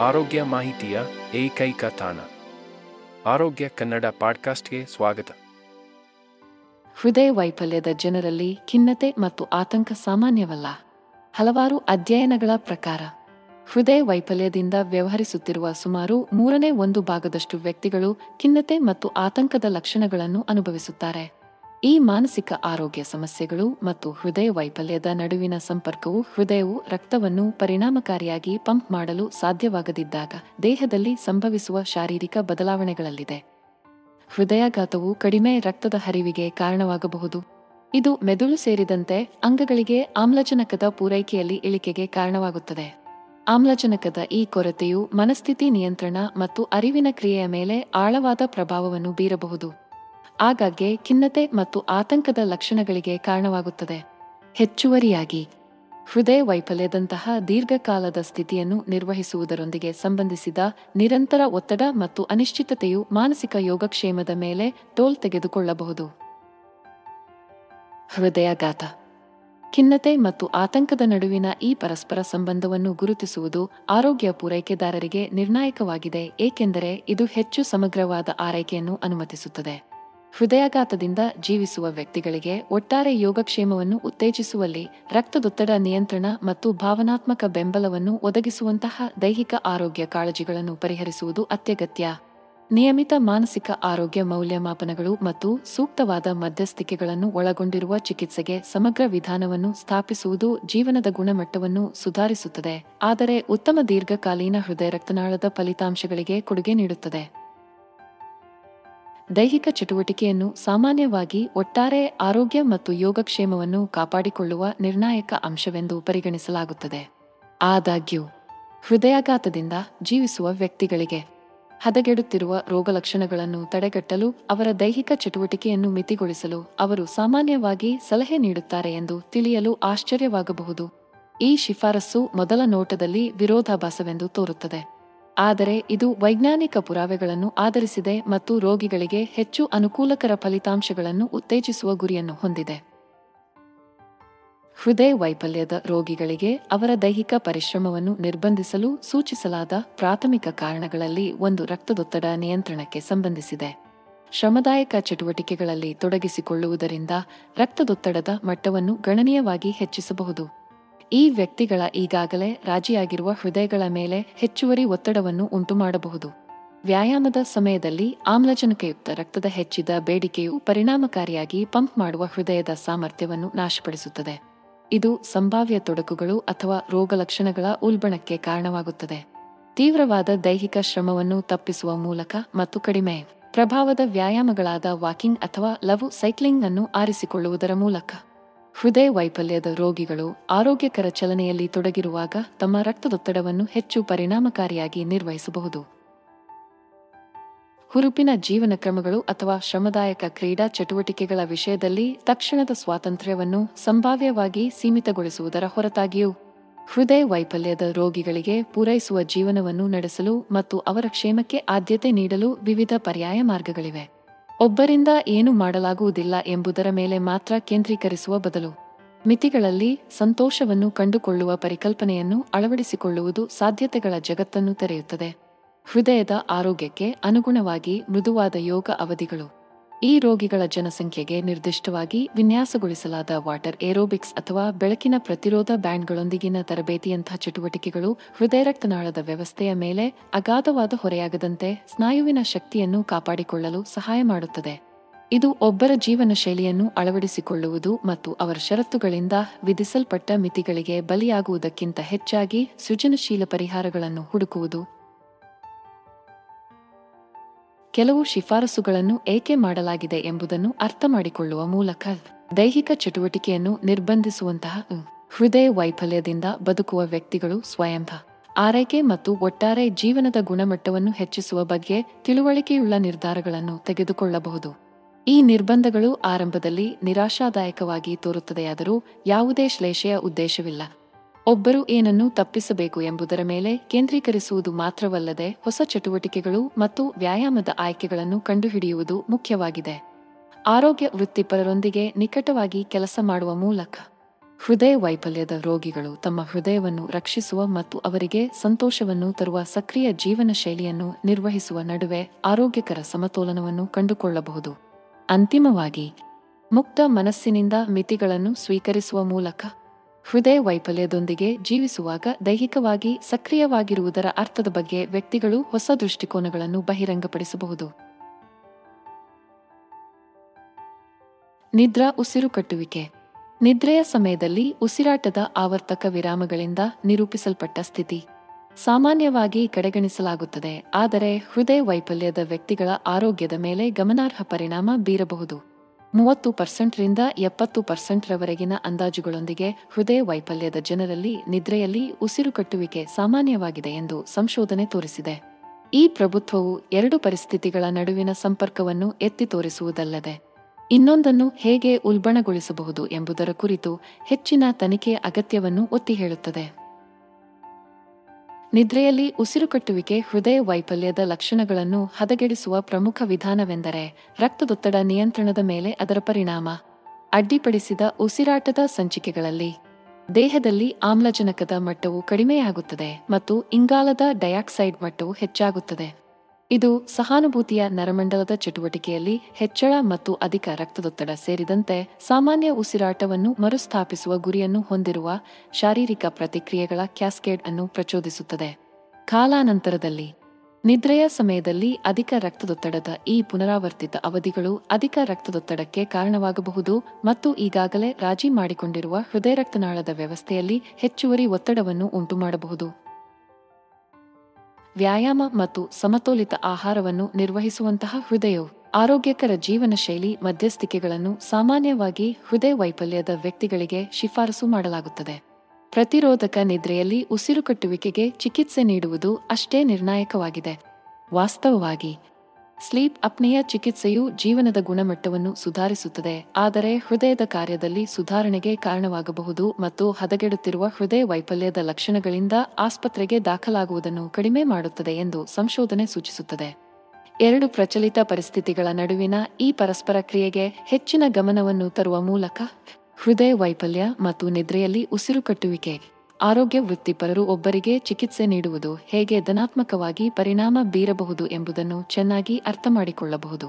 ಆರೋಗ್ಯ ಮಾಹಿತಿಯ ಏಕೈಕ ತಾಣ. ಆರೋಗ್ಯ ಕನ್ನಡ ಪಾಡ್ಕಾಸ್ಟ್ಗೆ ಸ್ವಾಗತ. ಹೃದಯ ವೈಫಲ್ಯದ ಜನರಲ್ಲಿ ಖಿನ್ನತೆ ಮತ್ತು ಆತಂಕ ಸಾಮಾನ್ಯವಲ್ಲ. ಹಲವಾರು ಅಧ್ಯಯನಗಳ ಪ್ರಕಾರ, ಹೃದಯ ವೈಫಲ್ಯದಿಂದ ವ್ಯವಹರಿಸುತ್ತಿರುವ ಸುಮಾರು ಮೂರನೇ ಒಂದು ಭಾಗದಷ್ಟು ವ್ಯಕ್ತಿಗಳು ಖಿನ್ನತೆ ಮತ್ತು ಆತಂಕದ ಲಕ್ಷಣಗಳನ್ನು ಅನುಭವಿಸುತ್ತಾರೆ. ಈ ಮಾನಸಿಕ ಆರೋಗ್ಯ ಸಮಸ್ಯೆಗಳು ಮತ್ತು ಹೃದಯ ವೈಫಲ್ಯದ ನಡುವಿನ ಸಂಪರ್ಕವು ಹೃದಯವು ರಕ್ತವನ್ನು ಪರಿಣಾಮಕಾರಿಯಾಗಿ ಪಂಪ್ ಮಾಡಲು ಸಾಧ್ಯವಾಗದಿದ್ದಾಗ ದೇಹದಲ್ಲಿ ಸಂಭವಿಸುವ ಶಾರೀರಿಕ ಬದಲಾವಣೆಗಳಲ್ಲಿದೆ. ಹೃದಯಾಘಾತವು ಕಡಿಮೆ ರಕ್ತದ ಹರಿವಿಗೆ ಕಾರಣವಾಗಬಹುದು. ಇದು ಮೆದುಳು ಸೇರಿದಂತೆ ಅಂಗಗಳಿಗೆ ಆಮ್ಲಜನಕದ ಪೂರೈಕೆಯಲ್ಲಿ ಇಳಿಕೆಗೆ ಕಾರಣವಾಗುತ್ತದೆ. ಆಮ್ಲಜನಕದ ಈ ಕೊರತೆಯು ಮನಸ್ಥಿತಿ ನಿಯಂತ್ರಣ ಮತ್ತು ಅರಿವಿನ ಕ್ರಿಯೆಯ ಮೇಲೆ ಆಳವಾದ ಪ್ರಭಾವವನ್ನು ಬೀರಬಹುದು. ಆಗಾಗ್ಗೆ ಖಿನ್ನತೆ ಮತ್ತು ಆತಂಕದ ಲಕ್ಷಣಗಳಿಗೆ ಕಾರಣವಾಗುತ್ತದೆ. ಹೆಚ್ಚುವರಿಯಾಗಿ, ಹೃದಯ ವೈಫಲ್ಯದಂತಹ ದೀರ್ಘಕಾಲದ ಸ್ಥಿತಿಯನ್ನು ನಿರ್ವಹಿಸುವುದರೊಂದಿಗೆ ಸಂಬಂಧಿಸಿದ ನಿರಂತರ ಒತ್ತಡ ಮತ್ತು ಅನಿಶ್ಚಿತತೆಯು ಮಾನಸಿಕ ಯೋಗಕ್ಷೇಮದ ಮೇಲೆ ಟೋಲ್ ತೆಗೆದುಕೊಳ್ಳಬಹುದು. ಹೃದಯಾಘಾತ. ಖಿನ್ನತೆ ಮತ್ತು ಆತಂಕದ ನಡುವಿನ ಈ ಪರಸ್ಪರ ಸಂಬಂಧವನ್ನು ಗುರುತಿಸುವುದು ಆರೋಗ್ಯ ಪೂರೈಕೆದಾರರಿಗೆ ನಿರ್ಣಾಯಕವಾಗಿದೆ, ಏಕೆಂದರೆ ಇದು ಹೆಚ್ಚು ಸಮಗ್ರವಾದ ಆರೈಕೆಯನ್ನು ಅನುಮತಿಸುತ್ತದೆ. ಹೃದಯಾಘಾತದಿಂದ ಜೀವಿಸುವ ವ್ಯಕ್ತಿಗಳಿಗೆ ಒಟ್ಟಾರೆ ಯೋಗಕ್ಷೇಮವನ್ನು ಉತ್ತೇಜಿಸುವಲ್ಲಿ ರಕ್ತದೊತ್ತಡ ನಿಯಂತ್ರಣ ಮತ್ತು ಭಾವನಾತ್ಮಕ ಬೆಂಬಲವನ್ನು ಒದಗಿಸುವಂತಹ ದೈಹಿಕ ಆರೋಗ್ಯ ಕಾಳಜಿಗಳನ್ನು ಪರಿಹರಿಸುವುದು ಅತ್ಯಗತ್ಯ. ನಿಯಮಿತ ಮಾನಸಿಕ ಆರೋಗ್ಯ ಮೌಲ್ಯಮಾಪನಗಳು ಮತ್ತು ಸೂಕ್ತವಾದ ಮಧ್ಯಸ್ಥಿಕೆಗಳನ್ನು ಒಳಗೊಂಡಿರುವ ಚಿಕಿತ್ಸೆಗೆ ಸಮಗ್ರ ವಿಧಾನವನ್ನು ಸ್ಥಾಪಿಸುವುದು ಜೀವನದ ಗುಣಮಟ್ಟವನ್ನು ಸುಧಾರಿಸುತ್ತದೆ, ಆದರೆ ಉತ್ತಮ ದೀರ್ಘಕಾಲೀನ ಹೃದಯ ರಕ್ತನಾಳದ ಫಲಿತಾಂಶಗಳಿಗೆ ಕೊಡುಗೆ ನೀಡುತ್ತದೆ. ದೈಹಿಕ ಚಟುವಟಿಕೆಯನ್ನು ಸಾಮಾನ್ಯವಾಗಿ ಒಟ್ಟಾರೆ ಆರೋಗ್ಯ ಮತ್ತು ಯೋಗಕ್ಷೇಮವನ್ನು ಕಾಪಾಡಿಕೊಳ್ಳುವ ನಿರ್ಣಾಯಕ ಅಂಶವೆಂದು ಪರಿಗಣಿಸಲಾಗುತ್ತದೆ. ಆದಾಗ್ಯೂ, ಹೃದಯಾಘಾತದಿಂದ ಜೀವಿಸುವ ವ್ಯಕ್ತಿಗಳಿಗೆ ಹದಗೆಡುತ್ತಿರುವ ರೋಗಲಕ್ಷಣಗಳನ್ನು ತಡೆಗಟ್ಟಲು ಅವರ ದೈಹಿಕ ಚಟುವಟಿಕೆಯನ್ನು ಮಿತಿಗೊಳಿಸಲು ಅವರು ಸಾಮಾನ್ಯವಾಗಿ ಸಲಹೆ ನೀಡುತ್ತಾರೆ ಎಂದು ತಿಳಿಯಲು ಆಶ್ಚರ್ಯವಾಗಬಹುದು. ಈ ಶಿಫಾರಸ್ಸು ಮೊದಲ ನೋಟದಲ್ಲಿ ವಿರೋಧಾಭಾಸವೆಂದು ತೋರುತ್ತದೆ. ಆದರೆ ಇದು ವೈಜ್ಞಾನಿಕ ಪುರಾವೆಗಳನ್ನು ಆಧರಿಸಿದೆ ಮತ್ತು ರೋಗಿಗಳಿಗೆ ಹೆಚ್ಚು ಅನುಕೂಲಕರ ಫಲಿತಾಂಶಗಳನ್ನು ಉತ್ತೇಜಿಸುವ ಗುರಿಯನ್ನು ಹೊಂದಿದೆ. ಹೃದಯ ವೈಫಲ್ಯದ ರೋಗಿಗಳಿಗೆ ಅವರ ದೈಹಿಕ ಪರಿಶ್ರಮವನ್ನು ನಿರ್ಬಂಧಿಸಲು ಸೂಚಿಸಲಾದ ಪ್ರಾಥಮಿಕ ಕಾರಣಗಳಲ್ಲಿ ಒಂದು ರಕ್ತದೊತ್ತಡ ನಿಯಂತ್ರಣಕ್ಕೆ ಸಂಬಂಧಿಸಿದೆ. ಶ್ರಮದಾಯಕ ಚಟುವಟಿಕೆಗಳಲ್ಲಿ ತೊಡಗಿಸಿಕೊಳ್ಳುವುದರಿಂದ ರಕ್ತದೊತ್ತಡದ ಮಟ್ಟವನ್ನು ಗಣನೀಯವಾಗಿ ಹೆಚ್ಚಿಸಬಹುದು. ಈ ವ್ಯಕ್ತಿಗಳ ಈಗಾಗಲೇ ರಾಜಿಯಾಗಿರುವ ಹೃದಯಗಳ ಮೇಲೆ ಹೆಚ್ಚುವರಿ ಒತ್ತಡವನ್ನು ಉಂಟುಮಾಡಬಹುದು. ವ್ಯಾಯಾಮದ ಸಮಯದಲ್ಲಿ ಆಮ್ಲಜನಕಯುಕ್ತ ರಕ್ತದ ಹೆಚ್ಚಿದ ಬೇಡಿಕೆಯು ಪರಿಣಾಮಕಾರಿಯಾಗಿ ಪಂಪ್ ಮಾಡುವ ಹೃದಯದ ಸಾಮರ್ಥ್ಯವನ್ನು ನಾಶಪಡಿಸುತ್ತದೆ. ಇದು ಸಂಭಾವ್ಯ ತೊಡಕುಗಳು ಅಥವಾ ರೋಗಲಕ್ಷಣಗಳ ಉಲ್ಬಣಕ್ಕೆ ಕಾರಣವಾಗುತ್ತದೆ. ತೀವ್ರವಾದ ದೈಹಿಕ ಶ್ರಮವನ್ನು ತಪ್ಪಿಸುವ ಮೂಲಕ ಮತ್ತು ಕಡಿಮೆ ಪ್ರಭಾವದ ವ್ಯಾಯಾಮಗಳಾದ ವಾಕಿಂಗ್ ಅಥವಾ ಲಘು ಸೈಕ್ಲಿಂಗ್ ಅನ್ನು ಆರಿಸಿಕೊಳ್ಳುವುದರ ಮೂಲಕ. ಹೃದಯ ವೈಫಲ್ಯದ ರೋಗಿಗಳು ಆರೋಗ್ಯಕರ ಚಲನೆಯಲ್ಲಿ ತೊಡಗಿರುವಾಗ ತಮ್ಮ ರಕ್ತದೊತ್ತಡವನ್ನು ಹೆಚ್ಚು ಪರಿಣಾಮಕಾರಿಯಾಗಿ ನಿರ್ವಹಿಸಬಹುದು. ಹುರುಪಿನ ಜೀವನ ಕ್ರಮಗಳು ಅಥವಾ ಶ್ರಮದಾಯಕ ಕ್ರೀಡಾ ಚಟುವಟಿಕೆಗಳ ವಿಷಯದಲ್ಲಿ ತಕ್ಷಣದ ಸ್ವಾತಂತ್ರ್ಯವನ್ನು ಸಂಭಾವ್ಯವಾಗಿ ಸೀಮಿತಗೊಳಿಸುವುದರ ಹೊರತಾಗಿಯೂ ಹೃದಯ ವೈಫಲ್ಯದ ರೋಗಿಗಳಿಗೆ ಪೂರೈಸುವ ಜೀವನವನ್ನು ನಡೆಸಲು ಮತ್ತು ಅವರ ಕ್ಷೇಮಕ್ಕೆ ಆದ್ಯತೆ ನೀಡಲು ವಿವಿಧ ಪರ್ಯಾಯ ಮಾರ್ಗಗಳಿವೆ. ಒಬ್ಬರಿಂದ ಏನು ಮಾಡಲಾಗುವುದಿಲ್ಲ ಎಂಬುದರ ಮೇಲೆ ಮಾತ್ರ ಕೇಂದ್ರೀಕರಿಸುವ ಬದಲು. ಮಿತಿಗಳಲ್ಲಿ ಸಂತೋಷವನ್ನು ಕಂಡುಕೊಳ್ಳುವ ಪರಿಕಲ್ಪನೆಯನ್ನು ಅಳವಡಿಸಿಕೊಳ್ಳುವುದು ಸಾಧ್ಯತೆಗಳ ಜಗತ್ತನ್ನು ತೆರೆಯುತ್ತದೆ. ಹೃದಯದ ಆರೋಗ್ಯಕ್ಕೆ ಅನುಗುಣವಾಗಿ ಮೃದುವಾದ ಯೋಗ ಅವಧಿಗಳು. ಈ ರೋಗಿಗಳ ಜನಸಂಖ್ಯೆಗೆ ನಿರ್ದಿಷ್ಟವಾಗಿ ವಿನ್ಯಾಸಗೊಳಿಸಲಾದ ವಾಟರ್ ಏರೋಬಿಕ್ಸ್ ಅಥವಾ ಬೆಳಕಿನ ಪ್ರತಿರೋಧ ಬ್ಯಾಂಡ್ಗಳೊಂದಿಗಿನ ತರಬೇತಿಯಂತಹ ಚಟುವಟಿಕೆಗಳು ಹೃದಯ ರಕ್ತನಾಳದ ವ್ಯವಸ್ಥೆಯ ಮೇಲೆ ಅಗಾಧವಾದ ಹೊರೆಯಾಗದಂತೆ ಸ್ನಾಯುವಿನ ಶಕ್ತಿಯನ್ನು ಕಾಪಾಡಿಕೊಳ್ಳಲು ಸಹಾಯ ಮಾಡುತ್ತದೆ. ಇದು ಒಬ್ಬರ ಜೀವನ ಶೈಲಿಯನ್ನು ಅಳವಡಿಸಿಕೊಳ್ಳುವುದು ಮತ್ತು ಅವರ ಷರತ್ತುಗಳಿಂದ ವಿಧಿಸಲ್ಪಟ್ಟ ಮಿತಿಗಳಿಗೆ ಬಲಿಯಾಗುವುದಕ್ಕಿಂತ ಹೆಚ್ಚಾಗಿ ಸೃಜನಶೀಲ ಪರಿಹಾರಗಳನ್ನು ಹುಡುಕುವುದು ಕೆಲವು ಶಿಫಾರಸುಗಳನ್ನು ಏಕೆ ಮಾಡಲಾಗಿದೆ ಎಂಬುದನ್ನು ಅರ್ಥಮಾಡಿಕೊಳ್ಳುವ ಮೂಲಕ ದೈಹಿಕ ಚಟುವಟಿಕೆಯನ್ನು ನಿರ್ಬಂಧಿಸುವಂತಹ ಹೃದಯ ವೈಫಲ್ಯದಿಂದ ಬದುಕುವ ವ್ಯಕ್ತಿಗಳು ಸ್ವಯಂ ಆರೈಕೆ ಮತ್ತು ಒಟ್ಟಾರೆ ಜೀವನದ ಗುಣಮಟ್ಟವನ್ನು ಹೆಚ್ಚಿಸುವ ಬಗ್ಗೆ ತಿಳುವಳಿಕೆಯುಳ್ಳ ನಿರ್ಧಾರಗಳನ್ನು ತೆಗೆದುಕೊಳ್ಳಬಹುದು. ಈ ನಿರ್ಬಂಧಗಳು ಆರಂಭದಲ್ಲಿ ನಿರಾಶಾದಾಯಕವಾಗಿ ತೋರುತ್ತದೆಯಾದರೂ ಯಾವುದೇ ಶ್ಲೇಷೆಯ ಉದ್ದೇಶವಿಲ್ಲ. ಒಬ್ಬರು ಏನನ್ನು ತಪ್ಪಿಸಬೇಕು ಎಂಬುದರ ಮೇಲೆ ಕೇಂದ್ರೀಕರಿಸುವುದು ಮಾತ್ರವಲ್ಲದೆ ಹೊಸ ಚಟುವಟಿಕೆಗಳು ಮತ್ತು ವ್ಯಾಯಾಮದ ಆಯ್ಕೆಗಳನ್ನು ಕಂಡುಹಿಡಿಯುವುದು ಮುಖ್ಯವಾಗಿದೆ. ಆರೋಗ್ಯ ವೃತ್ತಿಪರರೊಂದಿಗೆ ನಿಕಟವಾಗಿ ಕೆಲಸ ಮಾಡುವ ಮೂಲಕ ಹೃದಯ ವೈಫಲ್ಯದ ರೋಗಿಗಳು ತಮ್ಮ ಹೃದಯವನ್ನು ರಕ್ಷಿಸುವ ಮತ್ತು ಅವರಿಗೆ ಸಂತೋಷವನ್ನು ತರುವ ಸಕ್ರಿಯ ಜೀವನ ಶೈಲಿಯನ್ನು ನಿರ್ವಹಿಸುವ ನಡುವೆ ಆರೋಗ್ಯಕರ ಸಮತೋಲನವನ್ನು ಕಂಡುಕೊಳ್ಳಬಹುದು. ಅಂತಿಮವಾಗಿ, ಮುಕ್ತ ಮನಸ್ಸಿನಿಂದ ಮಿತಿಗಳನ್ನು ಸ್ವೀಕರಿಸುವ ಮೂಲಕ ಹೃದಯ ವೈಫಲ್ಯದೊಂದಿಗೆ ಜೀವಿಸುವಾಗ ದೈಹಿಕವಾಗಿ ಸಕ್ರಿಯವಾಗಿರುವುದರ ಅರ್ಥದ ಬಗ್ಗೆ ವ್ಯಕ್ತಿಗಳು ಹೊಸ ದೃಷ್ಟಿಕೋನಗಳನ್ನು ಬಹಿರಂಗಪಡಿಸಬಹುದು. ನಿದ್ರಾ ಉಸಿರು ಕಟ್ಟುವಿಕೆ. ನಿದ್ರೆಯ ಸಮಯದಲ್ಲಿ ಉಸಿರಾಟದ ಆವರ್ತಕ ವಿರಾಮಗಳಿಂದ ನಿರೂಪಿಸಲ್ಪಟ್ಟ ಸ್ಥಿತಿ. ಸಾಮಾನ್ಯವಾಗಿ ಕಡೆಗಣಿಸಲಾಗುತ್ತದೆ, ಆದರೆ ಹೃದಯ ವೈಫಲ್ಯದ ವ್ಯಕ್ತಿಗಳ ಆರೋಗ್ಯದ ಮೇಲೆ ಗಮನಾರ್ಹ ಪರಿಣಾಮ ಬೀರಬಹುದು. ಮೂವತ್ತು ಪರ್ಸೆಂಟ್ರಿಂದ ಎಪ್ಪತ್ತು ಪರ್ಸೆಂಟ್ರವರೆಗಿನ ಅಂದಾಜುಗಳೊಂದಿಗೆ ಹೃದಯ ವೈಫಲ್ಯದ ಜನರಲ್ಲಿ, ನಿದ್ರೆಯಲ್ಲಿ ಉಸಿರುಕಟ್ಟುವಿಕೆ ಸಾಮಾನ್ಯವಾಗಿದೆ ಎಂದು ಸಂಶೋಧನೆ ತೋರಿಸಿದೆ. ಈ ಪ್ರಭುತ್ವವು ಎರಡು ಪರಿಸ್ಥಿತಿಗಳ ನಡುವಿನ ಸಂಪರ್ಕವನ್ನು ಎತ್ತಿ ತೋರಿಸುವುದಲ್ಲದೆ, ಇನ್ನೊಂದನ್ನು ಹೇಗೆ ಉಲ್ಬಣಗೊಳಿಸಬಹುದು ಎಂಬುದರ ಕುರಿತು ಹೆಚ್ಚಿನ ತನಿಖೆ ಅಗತ್ಯವನ್ನು ಒತ್ತಿ ಹೇಳುತ್ತದೆ. ನಿದ್ರೆಯಲ್ಲಿ ಉಸಿರುಕಟ್ಟುವಿಕೆ ಹೃದಯ ವೈಫಲ್ಯದ ಲಕ್ಷಣಗಳನ್ನು ಹದಗೆಡಿಸುವ ಪ್ರಮುಖ ವಿಧಾನವೆಂದರೆ ರಕ್ತದೊತ್ತಡ ನಿಯಂತ್ರಣದ ಮೇಲೆ ಅದರ ಪರಿಣಾಮ. ಅಡ್ಡಿಪಡಿಸಿದ ಉಸಿರಾಟದ ಸಂಚಿಕೆಗಳಲ್ಲಿ ದೇಹದಲ್ಲಿ ಆಮ್ಲಜನಕದ ಮಟ್ಟವು ಕಡಿಮೆಯಾಗುತ್ತದೆ ಮತ್ತು ಇಂಗಾಲದ ಡೈಆಕ್ಸೈಡ್ ಮಟ್ಟವು ಹೆಚ್ಚಾಗುತ್ತದೆ. ಇದು ಸಹಾನುಭೂತಿಯ ನರಮಂಡಲದ ಚಟುವಟಿಕೆಯಲ್ಲಿ ಹೆಚ್ಚಳ ಮತ್ತು ಅಧಿಕ ರಕ್ತದೊತ್ತಡ ಸೇರಿದಂತೆ ಸಾಮಾನ್ಯ ಉಸಿರಾಟವನ್ನು ಮರುಸ್ಥಾಪಿಸುವ ಗುರಿಯನ್ನು ಹೊಂದಿರುವ ಶಾರೀರಿಕ ಪ್ರತಿಕ್ರಿಯೆಗಳ ಕ್ಯಾಸ್ಕೇಡ್ ಅನ್ನು ಪ್ರಚೋದಿಸುತ್ತದೆ. ಕಾಲಾನಂತರದಲ್ಲಿ ನಿದ್ರೆಯ ಸಮಯದಲ್ಲಿ ಅಧಿಕ ರಕ್ತದೊತ್ತಡದ ಈ ಪುನರಾವರ್ತಿತ ಅವಧಿಗಳು ಅಧಿಕ ರಕ್ತದೊತ್ತಡಕ್ಕೆ ಕಾರಣವಾಗಬಹುದು ಮತ್ತು ಈಗಾಗಲೇ ರಾಜಿ ಮಾಡಿಕೊಂಡಿರುವ ಹೃದಯ ರಕ್ತನಾಳದ ವ್ಯವಸ್ಥೆಯಲ್ಲಿ ಹೆಚ್ಚುವರಿ ಒತ್ತಡವನ್ನು ಉಂಟುಮಾಡಬಹುದು. ವ್ಯಾಯಾಮ ಮತ್ತು ಸಮತೋಲಿತ ಆಹಾರವನ್ನು ನಿರ್ವಹಿಸುವಂತಹ ಹೃದಯವು ಆರೋಗ್ಯಕರ ಜೀವನ ಶೈಲಿ ಮಧ್ಯಸ್ಥಿಕೆಗಳನ್ನು ಸಾಮಾನ್ಯವಾಗಿ ಹೃದಯ ವೈಫಲ್ಯದ ವ್ಯಕ್ತಿಗಳಿಗೆ ಶಿಫಾರಸು ಮಾಡಲಾಗುತ್ತದೆ. ಪ್ರತಿರೋಧಕ ನಿದ್ರೆಯಲ್ಲಿ ಉಸಿರುಕಟ್ಟುವಿಕೆಗೆ ಚಿಕಿತ್ಸೆ ನೀಡುವುದು ಅಷ್ಟೇ ನಿರ್ಣಾಯಕವಾಗಿದೆ. ವಾಸ್ತವವಾಗಿ ಸ್ಲೀಪ್ ಅಪ್ನೆಯ ಚಿಕಿತ್ಸೆಯು ಜೀವನದ ಗುಣಮಟ್ಟವನ್ನು ಸುಧಾರಿಸುತ್ತದೆ, ಆದರೆ ಹೃದಯದ ಕಾರ್ಯದಲ್ಲಿ ಸುಧಾರಣೆಗೆ ಕಾರಣವಾಗಬಹುದು ಮತ್ತು ಹದಗೆಡುತ್ತಿರುವ ಹೃದಯ ವೈಫಲ್ಯದ ಲಕ್ಷಣಗಳಿಂದ ಆಸ್ಪತ್ರೆಗೆ ದಾಖಲಾಗುವುದನ್ನು ಕಡಿಮೆ ಮಾಡುತ್ತದೆ ಎಂದು ಸಂಶೋಧನೆ ಸೂಚಿಸುತ್ತದೆ. ಎರಡು ಪ್ರಚಲಿತ ಪರಿಸ್ಥಿತಿಗಳ ನಡುವಿನ ಈ ಪರಸ್ಪರ ಕ್ರಿಯೆಗೆ ಹೆಚ್ಚಿನ ಗಮನವನ್ನು ತರುವ ಮೂಲಕ ಹೃದಯ ವೈಫಲ್ಯ ಮತ್ತು ನಿದ್ರೆಯಲ್ಲಿ ಉಸಿರುಕಟ್ಟುವಿಕೆ ಆರೋಗ್ಯ ವೃತ್ತಿಪರರು ಒಬ್ಬರಿಗೆ ಚಿಕಿತ್ಸೆ ನೀಡುವುದು ಹೇಗೆ ಧನಾತ್ಮಕವಾಗಿ ಪರಿಣಾಮ ಬೀರಬಹುದು ಎಂಬುದನ್ನು ಚೆನ್ನಾಗಿ ಅರ್ಥಮಾಡಿಕೊಳ್ಳಬಹುದು.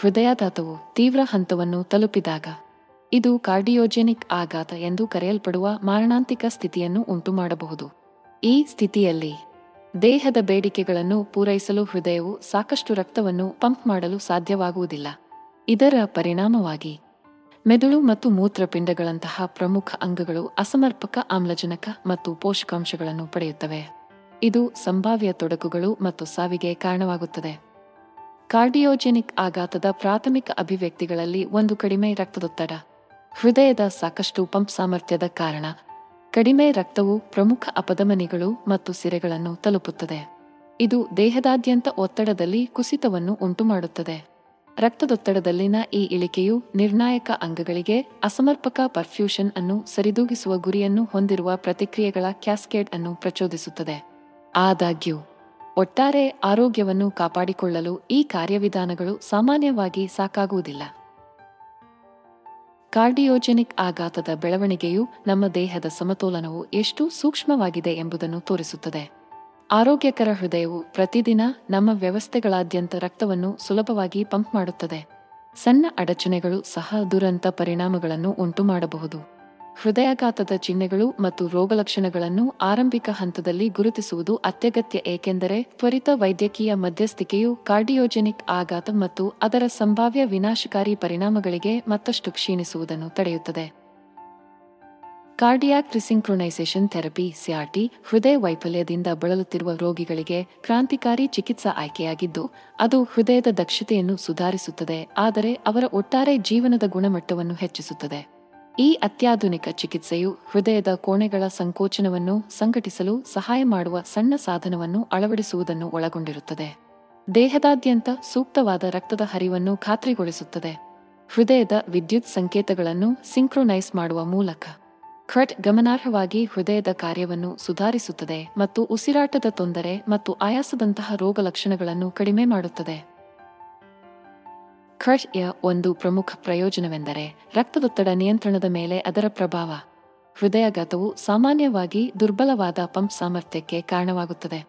ಹೃದಯಾಘಾತವು ತೀವ್ರ ಹಂತವನ್ನು ತಲುಪಿದಾಗ ಇದು ಕಾರ್ಡಿಯೋಜೆನಿಕ್ ಆಘಾತ ಎಂದು ಕರೆಯಲ್ಪಡುವ ಮಾರಣಾಂತಿಕ ಸ್ಥಿತಿಯನ್ನು ಉಂಟುಮಾಡಬಹುದು. ಈ ಸ್ಥಿತಿಯಲ್ಲಿ ದೇಹದ ಬೇಡಿಕೆಗಳನ್ನು ಪೂರೈಸಲು ಹೃದಯವು ಸಾಕಷ್ಟು ರಕ್ತವನ್ನು ಪಂಪ್ ಮಾಡಲು ಸಾಧ್ಯವಾಗುವುದಿಲ್ಲ. ಇದರ ಪರಿಣಾಮವಾಗಿ ಮೆದುಳು ಮತ್ತು ಮೂತ್ರಪಿಂಡಗಳಂತಹ ಪ್ರಮುಖ ಅಂಗಗಳು ಅಸಮರ್ಪಕ, ಆಮ್ಲಜನಕ ಮತ್ತು ಪೋಷಕಾಂಶಗಳನ್ನು ಪಡೆಯುತ್ತವೆ. ಇದು ಸಂಭಾವ್ಯ ತೊಡಕುಗಳು ಮತ್ತು ಸಾವಿಗೆ ಕಾರಣವಾಗುತ್ತದೆ. ಕಾರ್ಡಿಯೋಜೆನಿಕ್ ಆಘಾತದ ಪ್ರಾಥಮಿಕ ಅಭಿವ್ಯಕ್ತಿಗಳಲ್ಲಿ ಒಂದು ಕಡಿಮೆ ರಕ್ತದೊತ್ತಡ. ಹೃದಯದ ಸಾಕಷ್ಟು ಪಂಪ್ ಸಾಮರ್ಥ್ಯದ ಕಾರಣ, ಕಡಿಮೆ ರಕ್ತವು ಪ್ರಮುಖ ಅಪಧಮನಿಗಳು ಮತ್ತು ಸಿರೆಗಳನ್ನು ತಲುಪುತ್ತದೆ. ಇದು ದೇಹದಾದ್ಯಂತ ಒತ್ತಡದಲ್ಲಿ ಕುಸಿತವನ್ನು ಉಂಟುಮಾಡುತ್ತದೆ. ರಕ್ತದೊತ್ತಡದಲ್ಲಿನ ಈ ಇಳಿಕೆಯು ನಿರ್ಣಾಯಕ ಅಂಗಗಳಿಗೆ ಅಸಮರ್ಪಕ ಪರ್ಫ್ಯೂಷನ್ ಅನ್ನು ಸರಿದೂಗಿಸುವ ಗುರಿಯನ್ನು ಹೊಂದಿರುವ ಪ್ರತಿಕ್ರಿಯೆಗಳ ಕ್ಯಾಸ್ಕೇಡ್ ಅನ್ನು ಪ್ರಚೋದಿಸುತ್ತದೆ. ಆದಾಗ್ಯೂ, ಒಟ್ಟಾರೆ ಆರೋಗ್ಯವನ್ನು ಕಾಪಾಡಿಕೊಳ್ಳಲು ಈ ಕಾರ್ಯವಿಧಾನಗಳು ಸಾಮಾನ್ಯವಾಗಿ ಸಾಕಾಗುವುದಿಲ್ಲ. ಕಾರ್ಡಿಯೋಜೆನಿಕ್ ಆಘಾತದ ಬೆಳವಣಿಗೆಯು ನಮ್ಮ ದೇಹದ ಸಮತೋಲನವು ಎಷ್ಟು ಸೂಕ್ಷ್ಮವಾಗಿದೆ ಎಂಬುದನ್ನು ತೋರಿಸುತ್ತದೆ. ಆರೋಗ್ಯಕರ ಹೃದಯವು ಪ್ರತಿದಿನ ನಮ್ಮ ವ್ಯವಸ್ಥೆಗಳಾದ್ಯಂತ ರಕ್ತವನ್ನು ಸುಲಭವಾಗಿ ಪಂಪ್ ಮಾಡುತ್ತದೆ. ಸಣ್ಣ ಅಡಚಣೆಗಳು ಸಹ ದುರಂತ ಪರಿಣಾಮಗಳನ್ನು ಉಂಟುಮಾಡಬಹುದು. ಹೃದಯಾಘಾತದ ಚಿಹ್ನೆಗಳು ಮತ್ತು ರೋಗಲಕ್ಷಣಗಳನ್ನು ಆರಂಭಿಕ ಹಂತದಲ್ಲಿ ಗುರುತಿಸುವುದು ಅತ್ಯಗತ್ಯ ಏಕೆಂದರೆ ತ್ವರಿತ ವೈದ್ಯಕೀಯ ಮಧ್ಯಸ್ಥಿಕೆಯು ಕಾರ್ಡಿಯೋಜೆನಿಕ್ ಆಘಾತ ಮತ್ತು ಅದರ ಸಂಭಾವ್ಯ ವಿನಾಶಕಾರಿ ಪರಿಣಾಮಗಳಿಗೆ ಮತ್ತಷ್ಟು ಕ್ಷೀಣಿಸುವುದನ್ನು ತಡೆಯುತ್ತದೆ. ಕಾರ್ಡಿಯಾಕ್ ರಿಸಿಂಕ್ರೊನೈಸೇಷನ್ ಥೆರಪಿ ಸಿಆರ್ಟಿ ಹೃದಯ ವೈಫಲ್ಯದಿಂದ ಬಳಲುತ್ತಿರುವ ರೋಗಿಗಳಿಗೆ ಕ್ರಾಂತಿಕಾರಿ ಚಿಕಿತ್ಸಾ ಆಯ್ಕೆಯಾಗಿದ್ದು, ಅದು ಹೃದಯದ ದಕ್ಷತೆಯನ್ನು ಸುಧಾರಿಸುತ್ತದೆ, ಆದರೆ ಅವರ ಒಟ್ಟಾರೆ ಜೀವನದ ಗುಣಮಟ್ಟವನ್ನು ಹೆಚ್ಚಿಸುತ್ತದೆ. ಈ ಅತ್ಯಾಧುನಿಕ ಚಿಕಿತ್ಸೆಯು ಹೃದಯದ ಕೋಣೆಗಳ ಸಂಕೋಚನವನ್ನು ಸಂಘಟಿಸಲು ಸಹಾಯ ಮಾಡುವ ಸಣ್ಣ ಸಾಧನವನ್ನು ಅಳವಡಿಸುವುದನ್ನು ಒಳಗೊಂಡಿರುತ್ತದೆ. ದೇಹದಾದ್ಯಂತ ಸೂಕ್ತವಾದ ರಕ್ತದ ಹರಿವನ್ನು ಖಾತ್ರಿಗೊಳಿಸುತ್ತದೆ. ಹೃದಯದ ವಿದ್ಯುತ್ ಸಂಕೇತಗಳನ್ನು ಸಿಂಕ್ರೊನೈಸ್ ಮಾಡುವ ಮೂಲಕ. ಖಟ್ ಗಮನಾರ್ಹವಾಗಿ ಹೃದಯದ ಕಾರ್ಯವನ್ನು ಸುಧಾರಿಸುತ್ತದೆ ಮತ್ತು ಉಸಿರಾಟದ ತೊಂದರೆ ಮತ್ತು ಆಯಾಸದಂತಹ ರೋಗಲಕ್ಷಣಗಳನ್ನು ಕಡಿಮೆ ಮಾಡುತ್ತದೆ. ಖಟ್ ಯ ಒಂದು ಪ್ರಮುಖ ಪ್ರಯೋಜನವೆಂದರೆ ರಕ್ತದೊತ್ತಡ ನಿಯಂತ್ರಣದ ಮೇಲೆ ಅದರ ಪ್ರಭಾವ. ಹೃದಯಾಘಾತವು ಸಾಮಾನ್ಯವಾಗಿ ದುರ್ಬಲವಾದ ಪಂಪ್ ಸಾಮರ್ಥ್ಯಕ್ಕೆ ಕಾರಣವಾಗುತ್ತದೆ.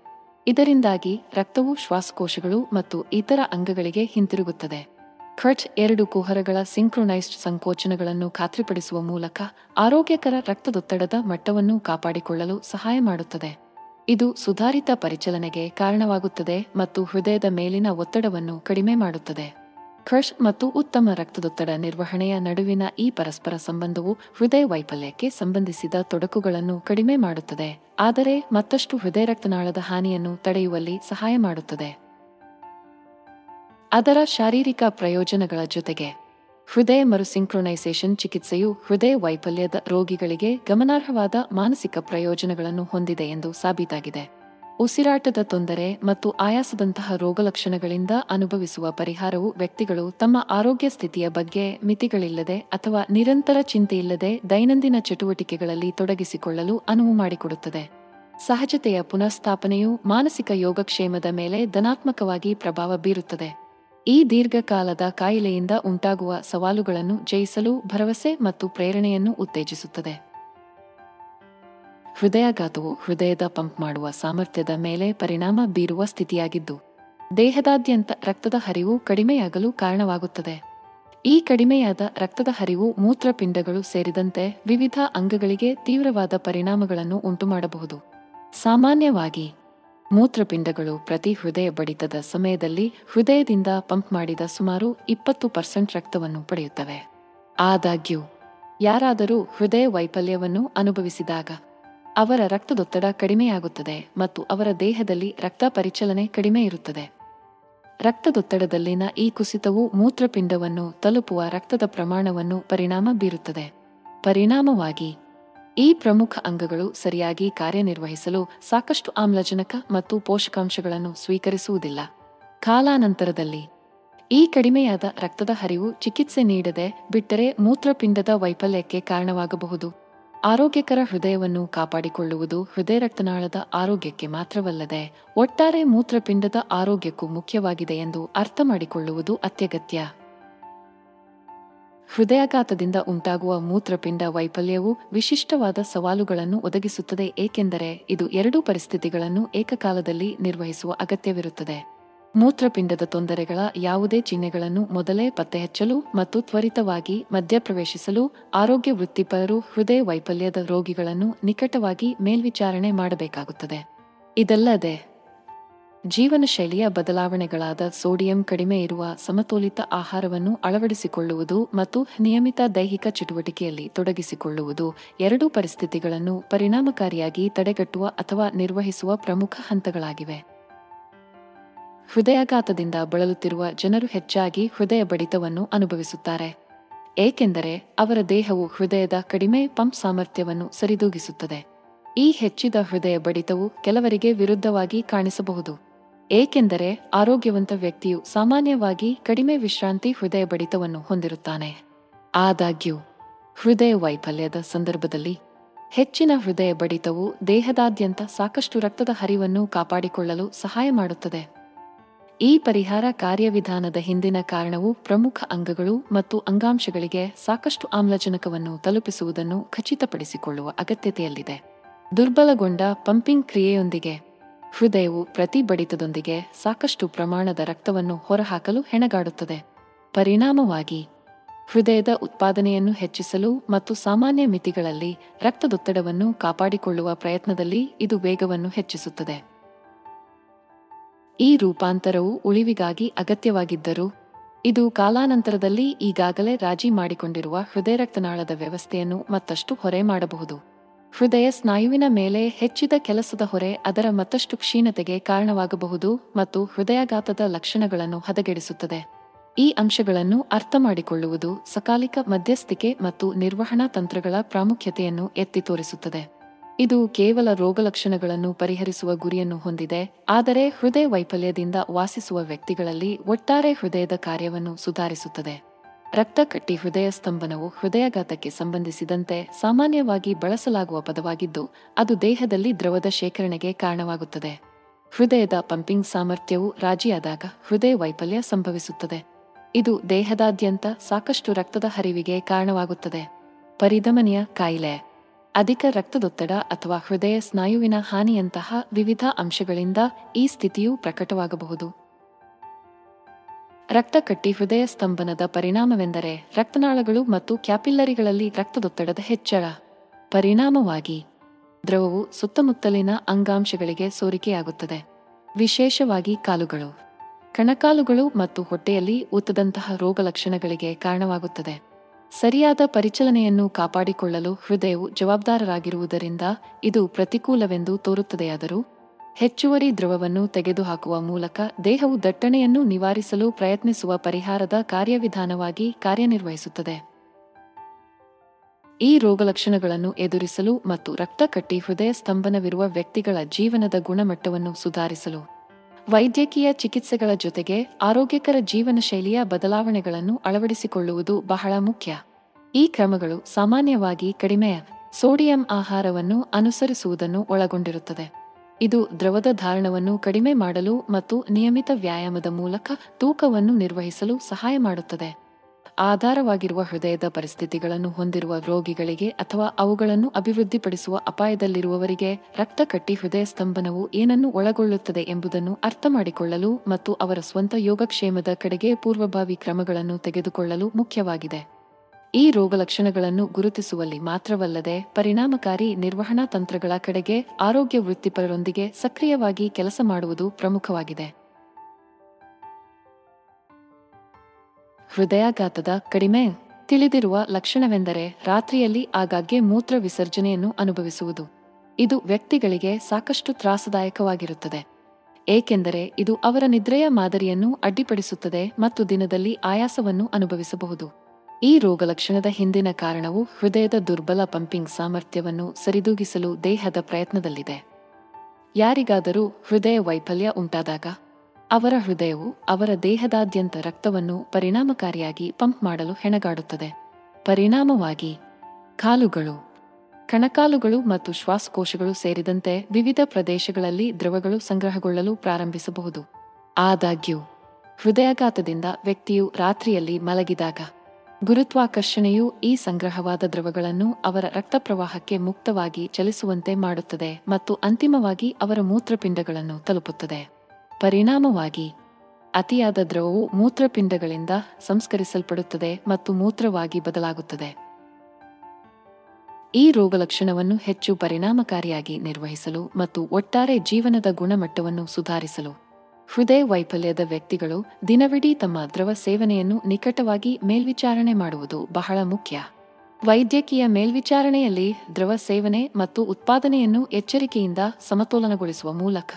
ಇದರಿಂದಾಗಿ ರಕ್ತವು ಶ್ವಾಸಕೋಶಗಳು ಮತ್ತು ಇತರ ಅಂಗಗಳಿಗೆ ಹಿಂತಿರುಗುತ್ತದೆ. ಖಟ್ ಎರಡು ಕುಹರಗಳ ಸಿಂಕ್ರೊನೈಸ್ಡ್ ಸಂಕೋಚನಗಳನ್ನು ಖಾತ್ರಿಪಡಿಸುವ ಮೂಲಕ ಆರೋಗ್ಯಕರ ರಕ್ತದೊತ್ತಡದ ಮಟ್ಟವನ್ನು ಕಾಪಾಡಿಕೊಳ್ಳಲು ಸಹಾಯ ಮಾಡುತ್ತದೆ. ಇದು ಸುಧಾರಿತ ಪರಿಚಲನೆಗೆ ಕಾರಣವಾಗುತ್ತದೆ ಮತ್ತು ಹೃದಯದ ಮೇಲಿನ ಒತ್ತಡವನ್ನು ಕಡಿಮೆ ಮಾಡುತ್ತದೆ. ಖರ್ಷ್ ಮತ್ತು ಉತ್ತಮ ರಕ್ತದೊತ್ತಡ ನಿರ್ವಹಣೆಯ ನಡುವಿನ ಈ ಪರಸ್ಪರ ಸಂಬಂಧವು ಹೃದಯ ವೈಫಲ್ಯಕ್ಕೆ ಸಂಬಂಧಿಸಿದ ತೊಡಕುಗಳನ್ನು ಕಡಿಮೆ ಮಾಡುತ್ತದೆ, ಆದರೆ ಮತ್ತಷ್ಟು ಹೃದಯ ರಕ್ತನಾಳದ ಹಾನಿಯನ್ನು ತಡೆಯುವಲ್ಲಿ ಸಹಾಯ ಮಾಡುತ್ತದೆ. ಅದರ ಶಾರೀರಿಕ ಪ್ರಯೋಜನಗಳ ಜೊತೆಗೆ ಹೃದಯ ಮರುಸಿಂಕ್ರೊನೈಸೇಷನ್ ಚಿಕಿತ್ಸೆಯು ಹೃದಯ ವೈಫಲ್ಯದ ರೋಗಿಗಳಿಗೆ ಗಮನಾರ್ಹವಾದ ಮಾನಸಿಕ ಪ್ರಯೋಜನಗಳನ್ನು ಹೊಂದಿದೆ ಎಂದು ಸಾಬೀತಾಗಿದೆ. ಉಸಿರಾಟದ ತೊಂದರೆ ಮತ್ತು ಆಯಾಸದಂತಹ ರೋಗಲಕ್ಷಣಗಳಿಂದ ಅನುಭವಿಸುವ ಪರಿಹಾರವು ವ್ಯಕ್ತಿಗಳು ತಮ್ಮ ಆರೋಗ್ಯ ಸ್ಥಿತಿಯ ಬಗ್ಗೆ ಮಿತಿಗಳಿಲ್ಲದೆ ಅಥವಾ ನಿರಂತರ ಚಿಂತೆಯಿಲ್ಲದೆ ದೈನಂದಿನ ಚಟುವಟಿಕೆಗಳಲ್ಲಿ ತೊಡಗಿಸಿಕೊಳ್ಳಲು ಅನುವು ಮಾಡಿಕೊಡುತ್ತದೆ. ಸಹಜತೆಯ ಪುನಃಸ್ಥಾಪನೆಯು ಮಾನಸಿಕ ಯೋಗಕ್ಷೇಮದ ಮೇಲೆ ಧನಾತ್ಮಕವಾಗಿ ಪ್ರಭಾವ ಬೀರುತ್ತದೆ. ಈ ದೀರ್ಘಕಾಲದ ಕಾಯಿಲೆಯಿಂದ ಉಂಟಾಗುವ ಸವಾಲುಗಳನ್ನು ಜಯಿಸಲು ಭರವಸೆ ಮತ್ತು ಪ್ರೇರಣೆಯನ್ನು ಉತ್ತೇಜಿಸುತ್ತದೆ. ಹೃದಯಾಘಾತವು ಹೃದಯದ ಪಂಪ್ ಮಾಡುವ ಸಾಮರ್ಥ್ಯದ ಮೇಲೆ ಪರಿಣಾಮ ಬೀರುವ ಸ್ಥಿತಿಯಾಗಿದ್ದು, ದೇಹದಾದ್ಯಂತ ರಕ್ತದ ಹರಿವು ಕಡಿಮೆಯಾಗಲು ಕಾರಣವಾಗುತ್ತದೆ. ಈ ಕಡಿಮೆಯಾದ ರಕ್ತದ ಹರಿವು ಮೂತ್ರಪಿಂಡಗಳು ಸೇರಿದಂತೆ ವಿವಿಧ ಅಂಗಗಳಿಗೆ ತೀವ್ರವಾದ ಪರಿಣಾಮಗಳನ್ನು ಉಂಟುಮಾಡಬಹುದು. ಸಾಮಾನ್ಯವಾಗಿ ಮೂತ್ರಪಿಂಡಗಳು ಪ್ರತಿ ಹೃದಯ ಬಡಿತದ ಸಮಯದಲ್ಲಿ ಹೃದಯದಿಂದ ಪಂಪ್ ಮಾಡಿದ ಸುಮಾರು ಇಪ್ಪತ್ತು ಪರ್ಸೆಂಟ್ ರಕ್ತವನ್ನು ಪಡೆಯುತ್ತವೆ. ಆದಾಗ್ಯೂ, ಯಾರಾದರೂ ಹೃದಯ ವೈಫಲ್ಯವನ್ನು ಅನುಭವಿಸಿದಾಗ ಅವರ ರಕ್ತದೊತ್ತಡ ಕಡಿಮೆಯಾಗುತ್ತದೆ ಮತ್ತು ಅವರ ದೇಹದಲ್ಲಿ ರಕ್ತ ಪರಿಚಲನೆ ಕಡಿಮೆ ಇರುತ್ತದೆ. ರಕ್ತದೊತ್ತಡದಲ್ಲಿನ ಈ ಕುಸಿತವು ಮೂತ್ರಪಿಂಡವನ್ನು ತಲುಪುವ ರಕ್ತದ ಪ್ರಮಾಣವನ್ನು ಪರಿಣಾಮ ಬೀರುತ್ತದೆ. ಪರಿಣಾಮವಾಗಿ ಈ ಪ್ರಮುಖ ಅಂಗಗಳು ಸರಿಯಾಗಿ ಕಾರ್ಯನಿರ್ವಹಿಸಲು ಸಾಕಷ್ಟು ಆಮ್ಲಜನಕ ಮತ್ತು ಪೋಷಕಾಂಶಗಳನ್ನು ಸ್ವೀಕರಿಸುವುದಿಲ್ಲ. ಕಾಲಾನಂತರದಲ್ಲಿ ಈ ಕಡಿಮೆಯಾದ ರಕ್ತದ ಹರಿವು ಚಿಕಿತ್ಸೆ ನೀಡದೆ ಬಿಟ್ಟರೆ ಮೂತ್ರಪಿಂಡದ ವೈಫಲ್ಯಕ್ಕೆ ಕಾರಣವಾಗಬಹುದು. ಆರೋಗ್ಯಕರ ಹೃದಯವನ್ನು ಕಾಪಾಡಿಕೊಳ್ಳುವುದು ಹೃದಯ ರಕ್ತನಾಳದ ಆರೋಗ್ಯಕ್ಕೆ ಮಾತ್ರವಲ್ಲದೆ ಒಟ್ಟಾರೆ ಮೂತ್ರಪಿಂಡದ ಆರೋಗ್ಯಕ್ಕೂ ಮುಖ್ಯವಾಗಿದೆ ಎಂದು ಅರ್ಥ ಮಾಡಿಕೊಳ್ಳುವುದು ಅತ್ಯಗತ್ಯ. ಹೃದಯಾಘಾತದಿಂದ ಉಂಟಾಗುವ ಮೂತ್ರಪಿಂಡ ವೈಫಲ್ಯವು ವಿಶಿಷ್ಟವಾದ ಸವಾಲುಗಳನ್ನು ಒದಗಿಸುತ್ತದೆ, ಏಕೆಂದರೆ ಇದು ಎರಡೂ ಪರಿಸ್ಥಿತಿಗಳನ್ನು ಏಕಕಾಲದಲ್ಲಿ ನಿರ್ವಹಿಸುವ ಅಗತ್ಯವಿರುತ್ತದೆ. ಮೂತ್ರಪಿಂಡದ ತೊಂದರೆಗಳ ಯಾವುದೇ ಚಿಹ್ನೆಗಳನ್ನು ಮೊದಲೇ ಪತ್ತೆಹಚ್ಚಲು ಮತ್ತು ತ್ವರಿತವಾಗಿ ಮಧ್ಯಪ್ರವೇಶಿಸಲು ಆರೋಗ್ಯ ವೃತ್ತಿಪರರು ಹೃದಯ ವೈಫಲ್ಯದ ರೋಗಿಗಳನ್ನು ನಿಕಟವಾಗಿ ಮೇಲ್ವಿಚಾರಣೆ ಮಾಡಬೇಕಾಗುತ್ತದೆ. ಇದಲ್ಲದೆ ಜೀವನ ಶೈಲಿಯ ಬದಲಾವಣೆಗಳಾದ ಸೋಡಿಯಂ ಕಡಿಮೆ ಇರುವ ಸಮತೋಲಿತ ಆಹಾರವನ್ನು ಅಳವಡಿಸಿಕೊಳ್ಳುವುದು ಮತ್ತು ನಿಯಮಿತ ದೈಹಿಕ ಚಟುವಟಿಕೆಯಲ್ಲಿ ತೊಡಗಿಸಿಕೊಳ್ಳುವುದು ಎರಡೂ ಪರಿಸ್ಥಿತಿಗಳನ್ನು ಪರಿಣಾಮಕಾರಿಯಾಗಿ ತಡೆಗಟ್ಟುವ ಅಥವಾ ನಿರ್ವಹಿಸುವ ಪ್ರಮುಖ ಹಂತಗಳಾಗಿವೆ. ಹೃದಯಾಘಾತದಿಂದ ಬಳಲುತ್ತಿರುವ ಜನರು ಹೆಚ್ಚಾಗಿ ಹೃದಯ ಬಡಿತವನ್ನು ಅನುಭವಿಸುತ್ತಾರೆ, ಏಕೆಂದರೆ ಅವರ ದೇಹವು ಹೃದಯದ ಕಡಿಮೆ ಪಂಪ್ ಸಾಮರ್ಥ್ಯವನ್ನು ಸರಿದೂಗಿಸುತ್ತದೆ. ಈ ಹೆಚ್ಚಿದ ಹೃದಯ ಬಡಿತವು ಕೆಲವರಿಗೆ ವಿರುದ್ಧವಾಗಿ ಕಾಣಿಸಬಹುದು. ಏಕೆಂದರೆ ಆರೋಗ್ಯವಂತ ವ್ಯಕ್ತಿಯು ಸಾಮಾನ್ಯವಾಗಿ ಕಡಿಮೆ ವಿಶ್ರಾಂತಿ ಹೃದಯ ಬಡಿತವನ್ನು ಹೊಂದಿರುತ್ತಾನೆ. ಆದಾಗ್ಯೂ ಹೃದಯ ವೈಫಲ್ಯದ ಸಂದರ್ಭದಲ್ಲಿ ಹೆಚ್ಚಿನ ಹೃದಯ ಬಡಿತವು ದೇಹದಾದ್ಯಂತ ಸಾಕಷ್ಟು ರಕ್ತದ ಹರಿವನ್ನು ಕಾಪಾಡಿಕೊಳ್ಳಲು ಸಹಾಯ ಮಾಡುತ್ತದೆ. ಈ ಪರಿಹಾರ ಕಾರ್ಯವಿಧಾನದ ಹಿಂದಿನ ಕಾರಣವು ಪ್ರಮುಖ ಅಂಗಗಳು ಮತ್ತು ಅಂಗಾಂಶಗಳಿಗೆ ಸಾಕಷ್ಟು ಆಮ್ಲಜನಕವನ್ನು ತಲುಪಿಸುವುದನ್ನು ಖಚಿತಪಡಿಸಿಕೊಳ್ಳುವ ಅಗತ್ಯತೆಯಲ್ಲಿದೆ. ದುರ್ಬಲಗೊಂಡ ಪಂಪಿಂಗ್ ಕ್ರಿಯೆಯೊಂದಿಗೆ ಹೃದಯವು ಪ್ರತಿ ಬಡಿತದೊಂದಿಗೆ ಸಾಕಷ್ಟು ಪ್ರಮಾಣದ ರಕ್ತವನ್ನು ಹೊರಹಾಕಲು ಹೆಣಗಾಡುತ್ತದೆ. ಪರಿಣಾಮವಾಗಿ, ಹೃದಯದ ಉತ್ಪಾದನೆಯನ್ನು ಹೆಚ್ಚಿಸಲು ಮತ್ತು ಸಾಮಾನ್ಯ ಮಿತಿಗಳಲ್ಲಿ ರಕ್ತದೊತ್ತಡವನ್ನು ಕಾಪಾಡಿಕೊಳ್ಳುವ ಪ್ರಯತ್ನದಲ್ಲಿ ಇದು ವೇಗವನ್ನು ಹೆಚ್ಚಿಸುತ್ತದೆ. ಈ ರೂಪಾಂತರವು ಉಳಿವಿಗಾಗಿ ಅಗತ್ಯವಾಗಿದ್ದರೂ, ಇದು ಕಾಲಾನಂತರದಲ್ಲಿ ಈಗಾಗಲೇ ರಾಜಿ ಮಾಡಿಕೊಂಡಿರುವ ಹೃದಯ ರಕ್ತನಾಳದ ವ್ಯವಸ್ಥೆಯನ್ನು ಮತ್ತಷ್ಟು ಹೊರೆ ಮಾಡಬಹುದು. ಹೃದಯ ಸ್ನಾಯುವಿನ ಮೇಲೆ ಹೆಚ್ಚಿದ ಕೆಲಸದ ಹೊರೆ ಅದರ ಮತ್ತಷ್ಟು ಕ್ಷೀಣತೆಗೆ ಕಾರಣವಾಗಬಹುದು ಮತ್ತು ಹೃದಯಾಘಾತದ ಲಕ್ಷಣಗಳನ್ನು ಹದಗೆಡಿಸುತ್ತದೆ. ಈ ಅಂಶಗಳನ್ನು ಅರ್ಥ ಮಾಡಿಕೊಳ್ಳುವುದು ಸಕಾಲಿಕ ಮಧ್ಯಸ್ಥಿಕೆ ಮತ್ತು ನಿರ್ವಹಣಾ ತಂತ್ರಗಳ ಪ್ರಾಮುಖ್ಯತೆಯನ್ನು ಎತ್ತಿ ತೋರಿಸುತ್ತದೆ. ಇದು ಕೇವಲ ರೋಗಲಕ್ಷಣಗಳನ್ನು ಪರಿಹರಿಸುವ ಗುರಿಯನ್ನು ಹೊಂದಿದೆ, ಆದರೆ ಹೃದಯ ವೈಫಲ್ಯದಿಂದ ವಾಸಿಸುವ ವ್ಯಕ್ತಿಗಳಲ್ಲಿ ಒಟ್ಟಾರೆ ಹೃದಯದ ಕಾರ್ಯವನ್ನು ಸುಧಾರಿಸುತ್ತದೆ. ರಕ್ತಕಟ್ಟಿ ಹೃದಯ ಸ್ತಂಭನವು ಹೃದಯಾಘಾತಕ್ಕೆ ಸಂಬಂಧಿಸಿದಂತೆ ಸಾಮಾನ್ಯವಾಗಿ ಬಳಸಲಾಗುವ ಪದವಾಗಿದ್ದು, ಅದು ದೇಹದಲ್ಲಿ ದ್ರವದ ಶೇಖರಣೆಗೆ ಕಾರಣವಾಗುತ್ತದೆ. ಹೃದಯದ ಪಂಪಿಂಗ್ ಸಾಮರ್ಥ್ಯವು ರಾಜಿಯಾದಾಗ ಹೃದಯ ವೈಫಲ್ಯ ಸಂಭವಿಸುತ್ತದೆ. ಇದು ದೇಹದಾದ್ಯಂತ ಸಾಕಷ್ಟು ರಕ್ತದ ಹರಿವಿಗೆ ಕಾರಣವಾಗುತ್ತದೆ. ಪರಿಧಮನಿಯ ಕಾಯಿಲೆ. ಅಧಿಕ ರಕ್ತದೊತ್ತಡ ಅಥವಾ ಹೃದಯ ಸ್ನಾಯುವಿನ ಹಾನಿಯಂತಹ ವಿವಿಧ ಅಂಶಗಳಿಂದ ಈ ಸ್ಥಿತಿಯು ಪ್ರಕಟವಾಗಬಹುದು. ರಕ್ತಕಟ್ಟಿ ಹೃದಯ ಸ್ತಂಭನದ ಪರಿಣಾಮವೆಂದರೆ ರಕ್ತನಾಳಗಳು ಮತ್ತು ಕ್ಯಾಪಿಲ್ಲರಿಗಳಲ್ಲಿ ರಕ್ತದೊತ್ತಡದ ಹೆಚ್ಚಳ. ಪರಿಣಾಮವಾಗಿ ದ್ರವವು ಸುತ್ತಮುತ್ತಲಿನ ಅಂಗಾಂಶಗಳಿಗೆ ಸೋರಿಕೆಯಾಗುತ್ತದೆ. ವಿಶೇಷವಾಗಿ ಕಾಲುಗಳು. ಕಣಕಾಲುಗಳು ಮತ್ತು ಹೊಟ್ಟೆಯಲ್ಲಿ ಊತದಂತಹ ರೋಗಲಕ್ಷಣಗಳಿಗೆ ಕಾರಣವಾಗುತ್ತದೆ. ಸರಿಯಾದ ಪರಿಚಲನೆಯನ್ನು ಕಾಪಾಡಿಕೊಳ್ಳಲು ಹೃದಯವು ಜವಾಬ್ದಾರರಾಗಿರುವುದರಿಂದ ಇದು ಪ್ರತಿಕೂಲವೆಂದು ತೋರುತ್ತದೆಯಾದರೂ ಹೆಚ್ಚುವರಿ ದ್ರವವನ್ನು ತೆಗೆದುಹಾಕುವ ಮೂಲಕ ದೇಹವು ದಟ್ಟಣೆಯನ್ನು ನಿವಾರಿಸಲು ಪ್ರಯತ್ನಿಸುವ ಪರಿಹಾರದ ಕಾರ್ಯವಿಧಾನವಾಗಿ ಕಾರ್ಯನಿರ್ವಹಿಸುತ್ತದೆ. ಈ ರೋಗಲಕ್ಷಣಗಳನ್ನು ಎದುರಿಸಲು ಮತ್ತು ರಕ್ತಕಟ್ಟಿ ಹೃದಯ ಸ್ತಂಭನವಿರುವ ವ್ಯಕ್ತಿಗಳ ಜೀವನದ ಗುಣಮಟ್ಟವನ್ನು ಸುಧಾರಿಸಲು, ವೈದ್ಯಕೀಯ ಚಿಕಿತ್ಸೆಗಳ ಜೊತೆಗೆ ಆರೋಗ್ಯಕರ ಜೀವನ ಶೈಲಿಯ ಬದಲಾವಣೆಗಳನ್ನು ಅಳವಡಿಸಿಕೊಳ್ಳುವುದು ಬಹಳ ಮುಖ್ಯ. ಈ ಕ್ರಮಗಳು ಸಾಮಾನ್ಯವಾಗಿ ಕಡಿಮೆ ಸೋಡಿಯಂ ಆಹಾರವನ್ನು ಅನುಸರಿಸುವುದನ್ನು ಒಳಗೊಂಡಿರುತ್ತದೆ. ಇದು ದ್ರವದ ಧಾರಣವನ್ನು ಕಡಿಮೆ ಮಾಡಲು ಮತ್ತು ನಿಯಮಿತ ವ್ಯಾಯಾಮದ ಮೂಲಕ ತೂಕವನ್ನು ನಿರ್ವಹಿಸಲು ಸಹಾಯ ಮಾಡುತ್ತದೆ. ಆಧಾರವಾಗಿರುವ ಹೃದಯದ ಪರಿಸ್ಥಿತಿಗಳನ್ನು ಹೊಂದಿರುವ ರೋಗಿಗಳಿಗೆ ಅಥವಾ ಅವುಗಳನ್ನು ಅಭಿವೃದ್ಧಿಪಡಿಸುವ ಅಪಾಯದಲ್ಲಿರುವವರಿಗೆ ರಕ್ತ ಕಟ್ಟಿ ಹೃದಯ ಸ್ತಂಭನವು ಏನನ್ನು ಒಳಗೊಳ್ಳುತ್ತದೆ ಎಂಬುದನ್ನು ಅರ್ಥ ಮಾಡಿಕೊಳ್ಳಲು ಮತ್ತು ಅವರ ಸ್ವಂತ ಯೋಗಕ್ಷೇಮದ ಕಡೆಗೆ ಪೂರ್ವಭಾವಿ ಕ್ರಮಗಳನ್ನು ತೆಗೆದುಕೊಳ್ಳಲು ಮುಖ್ಯವಾಗಿದೆ. ಈ ರೋಗಲಕ್ಷಣಗಳನ್ನು ಗುರುತಿಸುವಲ್ಲಿ ಮಾತ್ರವಲ್ಲದೆ ಪರಿಣಾಮಕಾರಿ ನಿರ್ವಹಣಾ ತಂತ್ರಗಳ ಕಡೆಗೆ ಆರೋಗ್ಯ ವೃತ್ತಿಪರರೊಂದಿಗೆ ಸಕ್ರಿಯವಾಗಿ ಕೆಲಸ ಮಾಡುವುದು ಪ್ರಮುಖವಾಗಿದೆ. ಹೃದಯಾಘಾತದ ಕಡಿಮೆ ತಿಳಿದಿರುವ ಲಕ್ಷಣವೆಂದರೆ ರಾತ್ರಿಯಲ್ಲಿ ಆಗಾಗ್ಗೆ ಮೂತ್ರ ವಿಸರ್ಜನೆಯನ್ನು ಅನುಭವಿಸುವುದು. ಇದು ವ್ಯಕ್ತಿಗಳಿಗೆ ಸಾಕಷ್ಟು ತ್ರಾಸದಾಯಕವಾಗಿರುತ್ತದೆ. ಏಕೆಂದರೆ ಇದು ಅವರ ನಿದ್ರೆಯ ಮಾದರಿಯನ್ನು ಅಡ್ಡಿಪಡಿಸುತ್ತದೆ ಮತ್ತು ದಿನದಲ್ಲಿ ಆಯಾಸವನ್ನು ಅನುಭವಿಸಬಹುದು. ಈ ರೋಗಲಕ್ಷಣದ ಹಿಂದಿನ ಕಾರಣವು ಹೃದಯದ ದುರ್ಬಲ ಪಂಪಿಂಗ್ ಸಾಮರ್ಥ್ಯವನ್ನು ಸರಿದೂಗಿಸಲು ದೇಹದ ಪ್ರಯತ್ನದಲ್ಲಿದೆ. ಯಾರಿಗಾದರೂ ಹೃದಯ ವೈಫಲ್ಯ ಉಂಟಾದಾಗ, ಅವರ ಹೃದಯವು ಅವರ ದೇಹದಾದ್ಯಂತ ರಕ್ತವನ್ನು ಪರಿಣಾಮಕಾರಿಯಾಗಿ ಪಂಪ್ ಮಾಡಲು ಹೆಣಗಾಡುತ್ತದೆ. ಪರಿಣಾಮವಾಗಿ ಕಾಲುಗಳು, ಕಣಕಾಲುಗಳು ಮತ್ತು ಶ್ವಾಸಕೋಶಗಳು ಸೇರಿದಂತೆ ವಿವಿಧ ಪ್ರದೇಶಗಳಲ್ಲಿ ದ್ರವಗಳು ಸಂಗ್ರಹಗೊಳ್ಳಲು ಪ್ರಾರಂಭಿಸಬಹುದು. ಆದಾಗ್ಯೂ, ಹೃದಯಾಘಾತದಿಂದ ವ್ಯಕ್ತಿಯು ರಾತ್ರಿಯಲ್ಲಿ ಮಲಗಿದಾಗ ಗುರುತ್ವಾಕರ್ಷಣೆಯು ಈ ಸಂಗ್ರಹವಾದ ದ್ರವಗಳನ್ನು ಅವರ ರಕ್ತ ಪ್ರವಾಹಕ್ಕೆ ಮುಕ್ತವಾಗಿ ಚಲಿಸುವಂತೆ ಮಾಡುತ್ತದೆ ಮತ್ತು ಅಂತಿಮವಾಗಿ ಅವರ ಮೂತ್ರಪಿಂಡಗಳನ್ನು ತಲುಪುತ್ತದೆ. ಪರಿಣಾಮವಾಗಿ, ಅತಿಯಾದ ದ್ರವವು ಮೂತ್ರಪಿಂಡಗಳಿಂದ ಸಂಸ್ಕರಿಸಲ್ಪಡುತ್ತದೆ ಮತ್ತು ಮೂತ್ರವಾಗಿ ಬದಲಾಗುತ್ತದೆ. ಈ ರೋಗಲಕ್ಷಣವನ್ನು ಹೆಚ್ಚು ಪರಿಣಾಮಕಾರಿಯಾಗಿ ನಿರ್ವಹಿಸಲು ಮತ್ತು ಒಟ್ಟಾರೆ ಜೀವನದ ಗುಣಮಟ್ಟವನ್ನು ಸುಧಾರಿಸಲು ಹೃದಯ ವೈಫಲ್ಯದ ವ್ಯಕ್ತಿಗಳು ದಿನವಿಡೀ ತಮ್ಮ ದ್ರವ ಸೇವನೆಯನ್ನು ನಿಕಟವಾಗಿ ಮೇಲ್ವಿಚಾರಣೆ ಮಾಡುವುದು ಬಹಳ ಮುಖ್ಯ. ವೈದ್ಯಕೀಯ ಮೇಲ್ವಿಚಾರಣೆಯಲ್ಲಿ ದ್ರವ ಸೇವನೆ ಮತ್ತು ಉತ್ಪಾದನೆಯನ್ನು ಎಚ್ಚರಿಕೆಯಿಂದ ಸಮತೋಲನಗೊಳಿಸುವ ಮೂಲಕ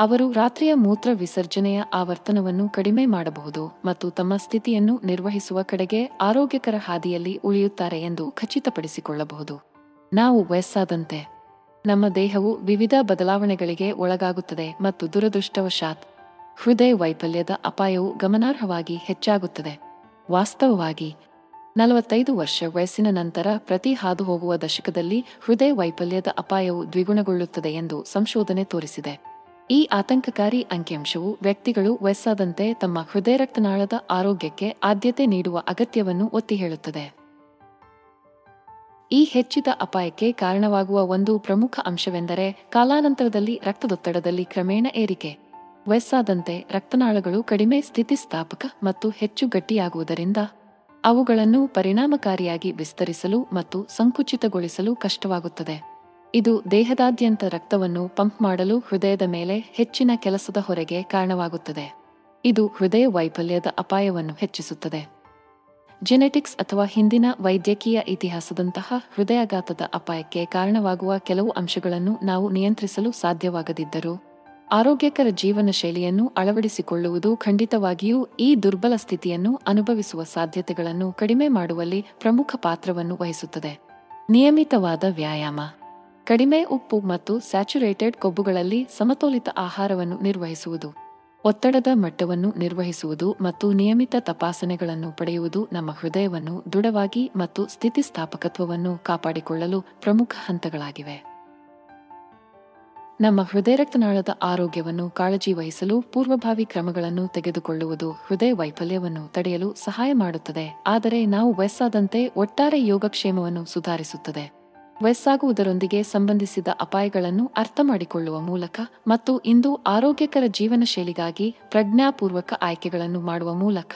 ಅವರು ರಾತ್ರಿಯ ಮೂತ್ರ ವಿಸರ್ಜನೆಯ ಆವರ್ತನವನ್ನು ಕಡಿಮೆ ಮಾಡಬಹುದು ಮತ್ತು ತಮ್ಮ ಸ್ಥಿತಿಯನ್ನು ನಿರ್ವಹಿಸುವ ಕಡೆಗೆ ಆರೋಗ್ಯಕರ ಹಾದಿಯಲ್ಲಿ ಉಳಿಯುತ್ತಾರೆ ಎಂದು ಖಚಿತಪಡಿಸಿಕೊಳ್ಳಬಹುದು. ನಾವು ವಯಸ್ಸಾದಂತೆ ನಮ್ಮ ದೇಹವು ವಿವಿಧ ಬದಲಾವಣೆಗಳಿಗೆ ಒಳಗಾಗುತ್ತದೆ ಮತ್ತು ದುರದೃಷ್ಟವಶಾತ್ ಹೃದಯ ವೈಫಲ್ಯದ ಅಪಾಯವು ಗಮನಾರ್ಹವಾಗಿ ಹೆಚ್ಚಾಗುತ್ತದೆ. ವಾಸ್ತವವಾಗಿ, ನಲವತ್ತೈದು ವರ್ಷ ವಯಸ್ಸಿನ ನಂತರ ಪ್ರತಿ ಹಾದುಹೋಗುವ ದಶಕದಲ್ಲಿ ಹೃದಯ ವೈಫಲ್ಯದ ಅಪಾಯವು ದ್ವಿಗುಣಗೊಳ್ಳುತ್ತದೆ ಎಂದು ಸಂಶೋಧನೆ ತೋರಿಸಿದೆ. ಈ ಆತಂಕಕಾರಿ ಅಂಕಿಅಂಶವು ವ್ಯಕ್ತಿಗಳು ವಯಸ್ಸಾದಂತೆ ತಮ್ಮ ಹೃದಯ ರಕ್ತನಾಳದ ಆರೋಗ್ಯಕ್ಕೆ ಆದ್ಯತೆ ನೀಡುವ ಅಗತ್ಯವನ್ನು ಒತ್ತಿ ಹೇಳುತ್ತದೆ ಈ ಹೆಚ್ಚಿದ ಅಪಾಯಕ್ಕೆ ಕಾರಣವಾಗುವ ಒಂದು ಪ್ರಮುಖ ಅಂಶವೆಂದರೆ ಕಾಲಾನಂತರದಲ್ಲಿ ರಕ್ತದೊತ್ತಡದಲ್ಲಿ ಕ್ರಮೇಣ ಏರಿಕೆ. ವಯಸ್ಸಾದಂತೆ ರಕ್ತನಾಳಗಳು ಕಡಿಮೆ ಸ್ಥಿತಿಸ್ಥಾಪಕ ಮತ್ತು ಹೆಚ್ಚು ಗಟ್ಟಿಯಾಗುವುದರಿಂದ ಅವುಗಳನ್ನು ಪರಿಣಾಮಕಾರಿಯಾಗಿ ವಿಸ್ತರಿಸಲು ಮತ್ತು ಸಂಕುಚಿತಗೊಳಿಸಲು ಕಷ್ಟವಾಗುತ್ತದೆ. ಇದು ದೇಹದಾದ್ಯಂತ ರಕ್ತವನ್ನು ಪಂಪ್ ಮಾಡಲು ಹೃದಯದ ಮೇಲೆ ಹೆಚ್ಚಿನ ಕೆಲಸದ ಹೊರೆಗೆ ಕಾರಣವಾಗುತ್ತದೆ. ಇದು ಹೃದಯ ವೈಫಲ್ಯದ ಅಪಾಯವನ್ನು ಹೆಚ್ಚಿಸುತ್ತದೆ. ಜೆನೆಟಿಕ್ಸ್ ಅಥವಾ ಹಿಂದಿನ ವೈದ್ಯಕೀಯ ಇತಿಹಾಸದಂತಹ ಹೃದಯಾಘಾತದ ಅಪಾಯಕ್ಕೆ ಕಾರಣವಾಗುವ ಕೆಲವು ಅಂಶಗಳನ್ನು ನಾವು ನಿಯಂತ್ರಿಸಲು ಸಾಧ್ಯವಾಗದಿದ್ದರೂ ಆರೋಗ್ಯಕರ ಜೀವನ ಶೈಲಿಯನ್ನು ಅಳವಡಿಸಿಕೊಳ್ಳುವುದು ಖಂಡಿತವಾಗಿಯೂ ಈ ದುರ್ಬಲ ಸ್ಥಿತಿಯನ್ನು ಅನುಭವಿಸುವ ಸಾಧ್ಯತೆಗಳನ್ನು ಕಡಿಮೆ ಮಾಡುವಲ್ಲಿ ಪ್ರಮುಖ ಪಾತ್ರವನ್ನು ವಹಿಸುತ್ತದೆ. ನಿಯಮಿತವಾದ ವ್ಯಾಯಾಮ. ಕಡಿಮೆ ಉಪ್ಪು ಮತ್ತು ಸ್ಯಾಚುರೇಟೆಡ್ ಕೊಬ್ಬುಗಳಲ್ಲಿ ಸಮತೋಲಿತ ಆಹಾರವನ್ನು ನಿರ್ವಹಿಸುವುದು. ಒತ್ತಡದ ಮಟ್ಟವನ್ನು ನಿರ್ವಹಿಸುವುದು ಮತ್ತು ನಿಯಮಿತ ತಪಾಸಣೆಗಳನ್ನು ಪಡೆಯುವುದು ನಮ್ಮ ಹೃದಯವನ್ನು ದೃಢವಾಗಿ ಮತ್ತು ಸ್ಥಿತಿಸ್ಥಾಪಕತ್ವವನ್ನು ಕಾಪಾಡಿಕೊಳ್ಳಲು ಪ್ರಮುಖ ಹಂತಗಳಾಗಿವೆ. ನಮ್ಮ ಹೃದಯ ರಕ್ತನಾಳದ ಆರೋಗ್ಯವನ್ನು ಕಾಳಜಿ ವಹಿಸಲು ಪೂರ್ವಭಾವಿ ಕ್ರಮಗಳನ್ನು ತೆಗೆದುಕೊಳ್ಳುವುದು ಹೃದಯ ವೈಫಲ್ಯವನ್ನು ತಡೆಯಲು ಸಹಾಯ ಮಾಡುತ್ತದೆ. ಆದರೆ ನಾವು ವಯಸ್ಸಾದಂತೆ ಒಟ್ಟಾರೆ ಯೋಗಕ್ಷೇಮವನ್ನು ಸುಧಾರಿಸುತ್ತದೆ. ವಯಸ್ಸಾಗುವುದರೊಂದಿಗೆ ಸಂಬಂಧಿಸಿದ ಅಪಾಯಗಳನ್ನು ಅರ್ಥ ಮಾಡಿಕೊಳ್ಳುವ ಮೂಲಕ ಮತ್ತು ಇಂದು ಆರೋಗ್ಯಕರ ಜೀವನ ಶೈಲಿಗಾಗಿ ಪ್ರಜ್ಞಾಪೂರ್ವಕ ಆಯ್ಕೆಗಳನ್ನು ಮಾಡುವ ಮೂಲಕ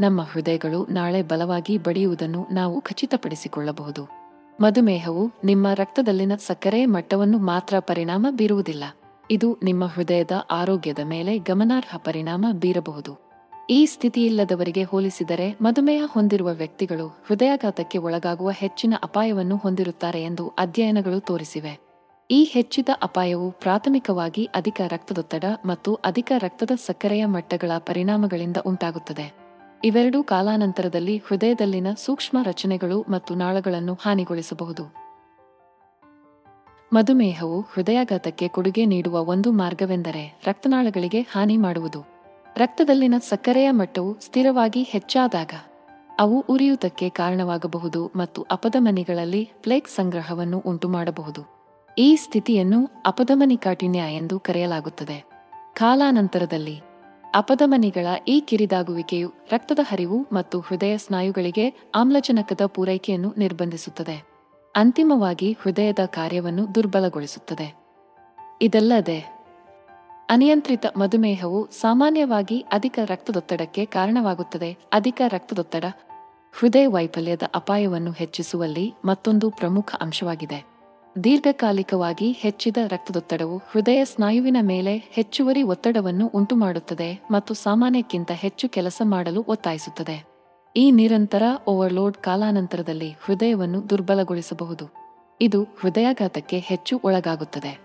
ನಮ್ಮ ಹೃದಯಗಳು ನಾಳೆ ಬಲವಾಗಿ ಬಡಿಯುವುದನ್ನು ನಾವು ಖಚಿತಪಡಿಸಿಕೊಳ್ಳಬಹುದು. ಮಧುಮೇಹವು ನಿಮ್ಮ ರಕ್ತದಲ್ಲಿನ ಸಕ್ಕರೆ ಮಟ್ಟವನ್ನು ಮಾತ್ರ ಪರಿಣಾಮ ಬೀರುವುದಿಲ್ಲ. ಇದು ನಿಮ್ಮ ಹೃದಯದ ಆರೋಗ್ಯದ ಮೇಲೆ ಗಮನಾರ್ಹ ಪರಿಣಾಮ ಬೀರಬಹುದು. ಈ ಸ್ಥಿತಿಯಿಲ್ಲದವರಿಗೆ ಹೋಲಿಸಿದರೆ ಮಧುಮೇಹ ಹೊಂದಿರುವ ವ್ಯಕ್ತಿಗಳು ಹೃದಯಾಘಾತಕ್ಕೆ ಒಳಗಾಗುವ ಹೆಚ್ಚಿನ ಅಪಾಯವನ್ನು ಹೊಂದಿರುತ್ತಾರೆ ಎಂದು ಅಧ್ಯಯನಗಳು ತೋರಿಸಿವೆ. ಈ ಹೆಚ್ಚಿದ ಅಪಾಯವು ಪ್ರಾಥಮಿಕವಾಗಿ ಅಧಿಕ ರಕ್ತದೊತ್ತಡ ಮತ್ತು ಅಧಿಕ ರಕ್ತದ ಸಕ್ಕರೆಯ ಮಟ್ಟಗಳ ಪರಿಣಾಮಗಳಿಂದ ಉಂಟಾಗುತ್ತದೆ. ಇವೆರಡೂ ಕಾಲಾನಂತರದಲ್ಲಿ ಹೃದಯದಲ್ಲಿನ ಸೂಕ್ಷ್ಮ ರಚನೆಗಳು ಮತ್ತು ನಾಳಗಳನ್ನು ಹಾನಿಗೊಳಿಸಬಹುದು. ಮಧುಮೇಹವು ಹೃದಯಾಘಾತಕ್ಕೆ ಕೊಡುಗೆ ನೀಡುವ ಒಂದು ಮಾರ್ಗವೆಂದರೆ ರಕ್ತನಾಳಗಳಿಗೆ ಹಾನಿ ಮಾಡುವುದು. ರಕ್ತದಲ್ಲಿನ ಸಕ್ಕರೆಯ ಮಟ್ಟವು ಸ್ಥಿರವಾಗಿ ಹೆಚ್ಚಾದಾಗ ಅವು ಉರಿಯೂತಕ್ಕೆ ಕಾರಣವಾಗಬಹುದು ಮತ್ತು ಅಪಧಮನಿಗಳಲ್ಲಿ ಪ್ಲೇಕ್ ಸಂಗ್ರಹವನ್ನು ಉಂಟುಮಾಡಬಹುದು. ಈ ಸ್ಥಿತಿಯನ್ನು ಅಪಧಮನಿಕಾಠಿಣ್ಯ ಎಂದು ಕರೆಯಲಾಗುತ್ತದೆ. ಕಾಲಾನಂತರದಲ್ಲಿ ಅಪಧಮನಿಗಳ ಈ ಕಿರಿದಾಗುವಿಕೆಯು ರಕ್ತದ ಹರಿವು ಮತ್ತು ಹೃದಯ ಸ್ನಾಯುಗಳಿಗೆ ಆಮ್ಲಜನಕದ ಪೂರೈಕೆಯನ್ನು ನಿರ್ಬಂಧಿಸುತ್ತದೆ. ಅಂತಿಮವಾಗಿ ಹೃದಯದ ಕಾರ್ಯವನ್ನು ದುರ್ಬಲಗೊಳಿಸುತ್ತದೆ. ಇದಲ್ಲದೆ, ಅನಿಯಂತ್ರಿತ ಮಧುಮೇಹವು ಸಾಮಾನ್ಯವಾಗಿ ಅಧಿಕ ರಕ್ತದೊತ್ತಡಕ್ಕೆ ಕಾರಣವಾಗುತ್ತದೆ. ಅಧಿಕ ರಕ್ತದೊತ್ತಡ ಹೃದಯ ವೈಫಲ್ಯದ ಅಪಾಯವನ್ನು ಹೆಚ್ಚಿಸುವಲ್ಲಿ ಮತ್ತೊಂದು ಪ್ರಮುಖ ಅಂಶವಾಗಿದೆ. ದೀರ್ಘಕಾಲಿಕವಾಗಿ ಹೆಚ್ಚಿದ ರಕ್ತದೊತ್ತಡವು ಹೃದಯ ಸ್ನಾಯುವಿನ ಮೇಲೆ ಹೆಚ್ಚುವರಿ ಒತ್ತಡವನ್ನು ಉಂಟುಮಾಡುತ್ತದೆ ಮತ್ತು ಸಾಮಾನ್ಯಕ್ಕಿಂತ ಹೆಚ್ಚು ಕೆಲಸ ಮಾಡಲು ಒತ್ತಾಯಿಸುತ್ತದೆ. ಈ ನಿರಂತರ ಓವರ್ಲೋಡ್ ಕಾಲಾನಂತರದಲ್ಲಿ ಹೃದಯವನ್ನು ದುರ್ಬಲಗೊಳಿಸಬಹುದು. ಇದು ಹೃದಯಾಘಾತಕ್ಕೆ ಹೆಚ್ಚು ಒಳಗಾಗುತ್ತದೆ.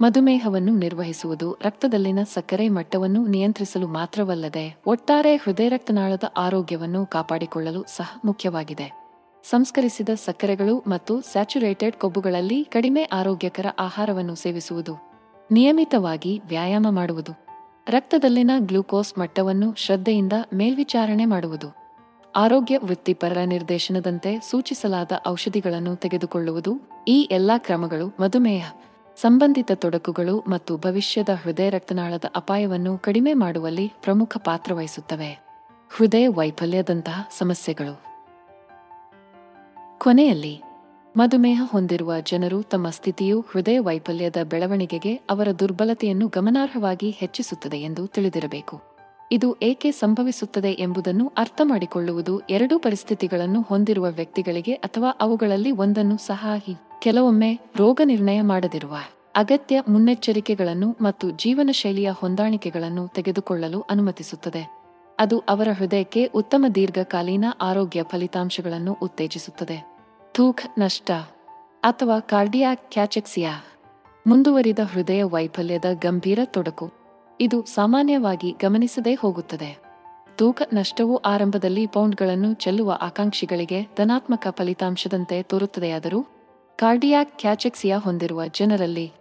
ಮಧುಮೇಹವನ್ನು ನಿರ್ವಹಿಸುವುದು ರಕ್ತದಲ್ಲಿನ ಸಕ್ಕರೆ ಮಟ್ಟವನ್ನು ನಿಯಂತ್ರಿಸಲು ಮಾತ್ರವಲ್ಲದೆ ಒಟ್ಟಾರೆ ಹೃದಯ ರಕ್ತನಾಳದ ಆರೋಗ್ಯವನ್ನು ಕಾಪಾಡಿಕೊಳ್ಳಲು ಸಹ ಮುಖ್ಯವಾಗಿದೆ. ಸಂಸ್ಕರಿಸಿದ ಸಕ್ಕರೆಗಳು ಮತ್ತು ಸ್ಯಾಚುರೇಟೆಡ್ ಕೊಬ್ಬುಗಳಲ್ಲಿ ಕಡಿಮೆ ಆರೋಗ್ಯಕರ ಆಹಾರವನ್ನು ಸೇವಿಸುವುದು. ನಿಯಮಿತವಾಗಿ ವ್ಯಾಯಾಮ ಮಾಡುವುದು. ರಕ್ತದಲ್ಲಿನ ಗ್ಲೂಕೋಸ್ ಮಟ್ಟವನ್ನು ಶ್ರದ್ಧೆಯಿಂದ ಮೇಲ್ವಿಚಾರಣೆ ಮಾಡುವುದು. ಆರೋಗ್ಯ ವೃತ್ತಿಪರರ ನಿರ್ದೇಶನದಂತೆ ಸೂಚಿಸಲಾದ ಔಷಧಿಗಳನ್ನು ತೆಗೆದುಕೊಳ್ಳುವುದು. ಈ ಎಲ್ಲಾ ಕ್ರಮಗಳು ಮಧುಮೇಹ, ಸಂಬಂಧಿತ ತೊಡಕುಗಳು ಮತ್ತು ಭವಿಷ್ಯದ ಹೃದಯ ರಕ್ತನಾಳದ ಅಪಾಯವನ್ನು ಕಡಿಮೆ ಮಾಡುವಲ್ಲಿ ಪ್ರಮುಖ ಪಾತ್ರ ವಹಿಸುತ್ತವೆ. ಹೃದಯ ವೈಫಲ್ಯದಂತಹ ಸಮಸ್ಯೆಗಳು. ಕೊನೆಯಲ್ಲಿ, ಮಧುಮೇಹ ಹೊಂದಿರುವ ಜನರು ತಮ್ಮ ಸ್ಥಿತಿಯು ಹೃದಯ ವೈಫಲ್ಯದ ಬೆಳವಣಿಗೆಗೆ ಅವರ ದುರ್ಬಲತೆಯನ್ನು ಗಮನಾರ್ಹವಾಗಿ ಹೆಚ್ಚಿಸುತ್ತದೆ ಎಂದು ತಿಳಿದಿರಬೇಕು. ಇದು ಏಕೆ ಸಂಭವಿಸುತ್ತದೆ ಎಂಬುದನ್ನು ಅರ್ಥ ಮಾಡಿಕೊಳ್ಳುವುದು ಎರಡೂ ಪರಿಸ್ಥಿತಿಗಳನ್ನು ಹೊಂದಿರುವ ವ್ಯಕ್ತಿಗಳಿಗೆ ಅಥವಾ ಅವುಗಳಲ್ಲಿ ಒಂದನ್ನು ಸಹ ಕೆಲವೊಮ್ಮೆ ರೋಗ ನಿರ್ಣಯ ಮಾಡದಿರುವ ಅಗತ್ಯ ಮುನ್ನೆಚ್ಚರಿಕೆಗಳನ್ನು ಮತ್ತು ಜೀವನ ಶೈಲಿಯ ಹೊಂದಾಣಿಕೆಗಳನ್ನು ತೆಗೆದುಕೊಳ್ಳಲು ಅನುಮತಿಸುತ್ತದೆ. ಅದು ಅವರ ಹೃದಯಕ್ಕೆ ಉತ್ತಮ ದೀರ್ಘಕಾಲೀನ ಆರೋಗ್ಯ ಫಲಿತಾಂಶಗಳನ್ನು ಉತ್ತೇಜಿಸುತ್ತದೆ. ಥೂಕ್ ನಷ್ಟ ಅಥವಾ ಕಾರ್ಡಿಯಾಕ್ ಕ್ಯಾಚೆಕ್ಸಿಯಾ ಮುಂದುವರಿದ ಹೃದಯ ವೈಫಲ್ಯದ ಗಂಭೀರ ತೊಡಕು. ಇದು ಸಾಮಾನ್ಯವಾಗಿ ಗಮನಿಸದೇ ಹೋಗುತ್ತದೆ. ತೂಕ, ನಷ್ಟವು ಆರಂಭದಲ್ಲಿ ಪೌಂಡ್ಗಳನ್ನು ಚೆಲ್ಲುವ ಆಕಾಂಕ್ಷಿಗಳಿಗೆ ಧನಾತ್ಮಕ ಫಲಿತಾಂಶದಂತೆ ತೋರುತ್ತದೆಯಾದರೂ, ಕಾರ್ಡಿಯಾಕ್ ಕ್ಯಾಚೆಕ್ಸಿಯಾ ಹೊಂದಿರುವ ಜನರಲ್ಲಿ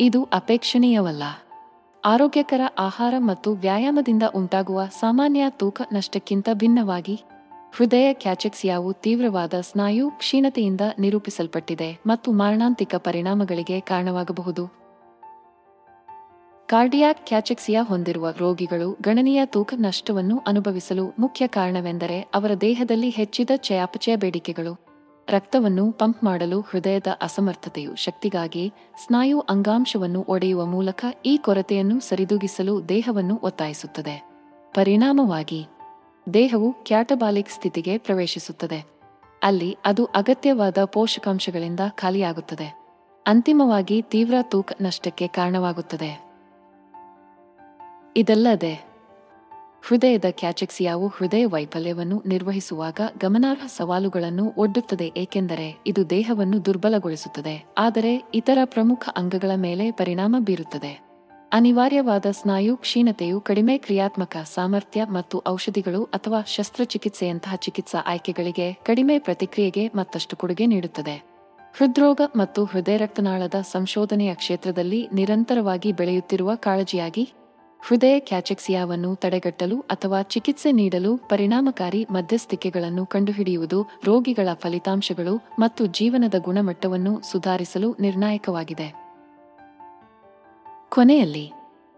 ಇದು ಅಪೇಕ್ಷಣೀಯವಲ್ಲ. ಆರೋಗ್ಯಕರ ಆಹಾರ ಮತ್ತು ವ್ಯಾಯಾಮದಿಂದ ಉಂಟಾಗುವ ಸಾಮಾನ್ಯ ತೂಕ ನಷ್ಟಕ್ಕಿಂತ ಭಿನ್ನವಾಗಿ ಹೃದಯ ಕ್ಯಾಚೆಕ್ಸಿಯಾವು ತೀವ್ರವಾದ ಸ್ನಾಯು ಕ್ಷೀಣತೆಯಿಂದ ನಿರೂಪಿಸಲ್ಪಟ್ಟಿದೆ ಮತ್ತು ಮಾರಣಾಂತಿಕ ಪರಿಣಾಮಗಳಿಗೆ ಕಾರಣವಾಗಬಹುದು. ಕಾರ್ಡಿಯಾಕ್ ಕ್ಯಾಚೆಕ್ಸಿಯಾ ಹೊಂದಿರುವ ರೋಗಿಗಳು ಗಣನೀಯ ತೂಕ ನಷ್ಟವನ್ನು ಅನುಭವಿಸಲು ಮುಖ್ಯ ಕಾರಣವೆಂದರೆ ಅವರ ದೇಹದಲ್ಲಿ ಹೆಚ್ಚಿದ ಚಯಾಪಚಯ ಬೇಡಿಕೆಗಳು. ರಕ್ತವನ್ನು ಪಂಪ್ ಮಾಡಲು ಹೃದಯದ ಅಸಮರ್ಥತೆಯು ಶಕ್ತಿಗಾಗಿ ಸ್ನಾಯು ಅಂಗಾಂಶವನ್ನು ಒಡೆಯುವ ಮೂಲಕ ಈ ಕೊರತೆಯನ್ನು ಸರಿದೂಗಿಸಲು ದೇಹವನ್ನು ಒತ್ತಾಯಿಸುತ್ತದೆ. ಪರಿಣಾಮವಾಗಿ, ದೇಹವು ಕ್ಯಾಟಬಾಲಿಕ್ ಸ್ಥಿತಿಗೆ ಪ್ರವೇಶಿಸುತ್ತದೆ. ಅಲ್ಲಿ ಅದು ಅಗತ್ಯವಾದ ಪೋಷಕಾಂಶಗಳಿಂದ ಖಾಲಿಯಾಗುತ್ತದೆ. ಅಂತಿಮವಾಗಿ ತೀವ್ರ ತೂಕ ನಷ್ಟಕ್ಕೆ ಕಾರಣವಾಗುತ್ತದೆ. ಇದಲ್ಲದೆ ಹೃದಯದ ಕ್ಯಾಚೆಕ್ಸಿಯಾವು ಹೃದಯ ವೈಫಲ್ಯವನ್ನು ನಿರ್ವಹಿಸುವಾಗ ಗಮನಾರ್ಹ ಸವಾಲುಗಳನ್ನು ಒಡ್ಡುತ್ತದೆ, ಏಕೆಂದರೆ ಇದು ದೇಹವನ್ನು ದುರ್ಬಲಗೊಳಿಸುತ್ತದೆ, ಆದರೆ ಇತರ ಪ್ರಮುಖ ಅಂಗಗಳ ಮೇಲೆ ಪರಿಣಾಮ ಬೀರುತ್ತದೆ. ಅನಿವಾರ್ಯವಾದ ಸ್ನಾಯು, ಕ್ಷೀಣತೆಯು, ಕಡಿಮೆ ಕ್ರಿಯಾತ್ಮಕ ಸಾಮರ್ಥ್ಯ ಮತ್ತು ಔಷಧಿಗಳು ಅಥವಾ ಶಸ್ತ್ರಚಿಕಿತ್ಸೆಯಂತಹ ಚಿಕಿತ್ಸಾ ಆಯ್ಕೆಗಳಿಗೆ ಕಡಿಮೆ ಪ್ರತಿಕ್ರಿಯೆಗೆ ಮತ್ತಷ್ಟು ಕೊಡುಗೆ ನೀಡುತ್ತದೆ. ಹೃದ್ರೋಗ ಮತ್ತು ಹೃದಯ ರಕ್ತನಾಳದ ಸಂಶೋಧನೆಯ ಕ್ಷೇತ್ರದಲ್ಲಿ ನಿರಂತರವಾಗಿ ಬೆಳೆಯುತ್ತಿರುವ ಕಾಳಜಿಯಾಗಿ ಹೃದಯ ಕ್ಯಾಚೆಕ್ಸಿಯಾವನ್ನು ತಡೆಗಟ್ಟಲು ಅಥವಾ ಚಿಕಿತ್ಸೆ ನೀಡಲು ಪರಿಣಾಮಕಾರಿ ಮಧ್ಯಸ್ಥಿಕೆಗಳನ್ನು ಕಂಡುಹಿಡಿಯುವುದು ರೋಗಿಗಳ ಫಲಿತಾಂಶಗಳು ಮತ್ತು ಜೀವನದ ಗುಣಮಟ್ಟವನ್ನು ಸುಧಾರಿಸಲು ನಿರ್ಣಾಯಕವಾಗಿದೆ. ಕೊನೆಯಲ್ಲಿ,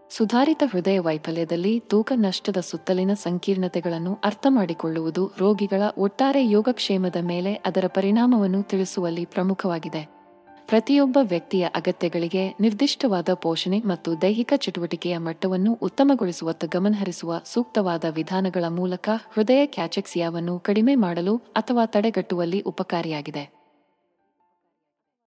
ಸುಧಾರಿತ ಹೃದಯ ವೈಫಲ್ಯದಲ್ಲಿ ತೂಕ ನಷ್ಟದ ಸುತ್ತಲಿನ ಸಂಕೀರ್ಣತೆಗಳನ್ನು ಅರ್ಥಮಾಡಿಕೊಳ್ಳುವುದು ರೋಗಿಗಳ ಒಟ್ಟಾರೆ ಯೋಗಕ್ಷೇಮದ ಮೇಲೆ ಅದರ ಪರಿಣಾಮವನ್ನು ತಿಳಿಸುವಲ್ಲಿ ಪ್ರಮುಖವಾಗಿದೆ. ಪ್ರತಿಯೊಬ್ಬ ವ್ಯಕ್ತಿಯ ಅಗತ್ಯಗಳಿಗೆ ನಿರ್ದಿಷ್ಟವಾದ ಪೋಷಣೆ ಮತ್ತು ದೈಹಿಕ ಚಟುವಟಿಕೆಯ ಮಟ್ಟವನ್ನು ಉತ್ತಮಗೊಳಿಸುವತ್ತ ಗಮನಹರಿಸುವ ಸೂಕ್ತವಾದ ವಿಧಾನಗಳ ಮೂಲಕ ಹೃದಯ ಕ್ಯಾಚೆಕ್ಸಿಯಾವನ್ನು ಕಡಿಮೆ ಮಾಡಲು ಅಥವಾ ತಡೆಗಟ್ಟುವಲ್ಲಿ ಉಪಕಾರಿಯಾಗಿದೆ.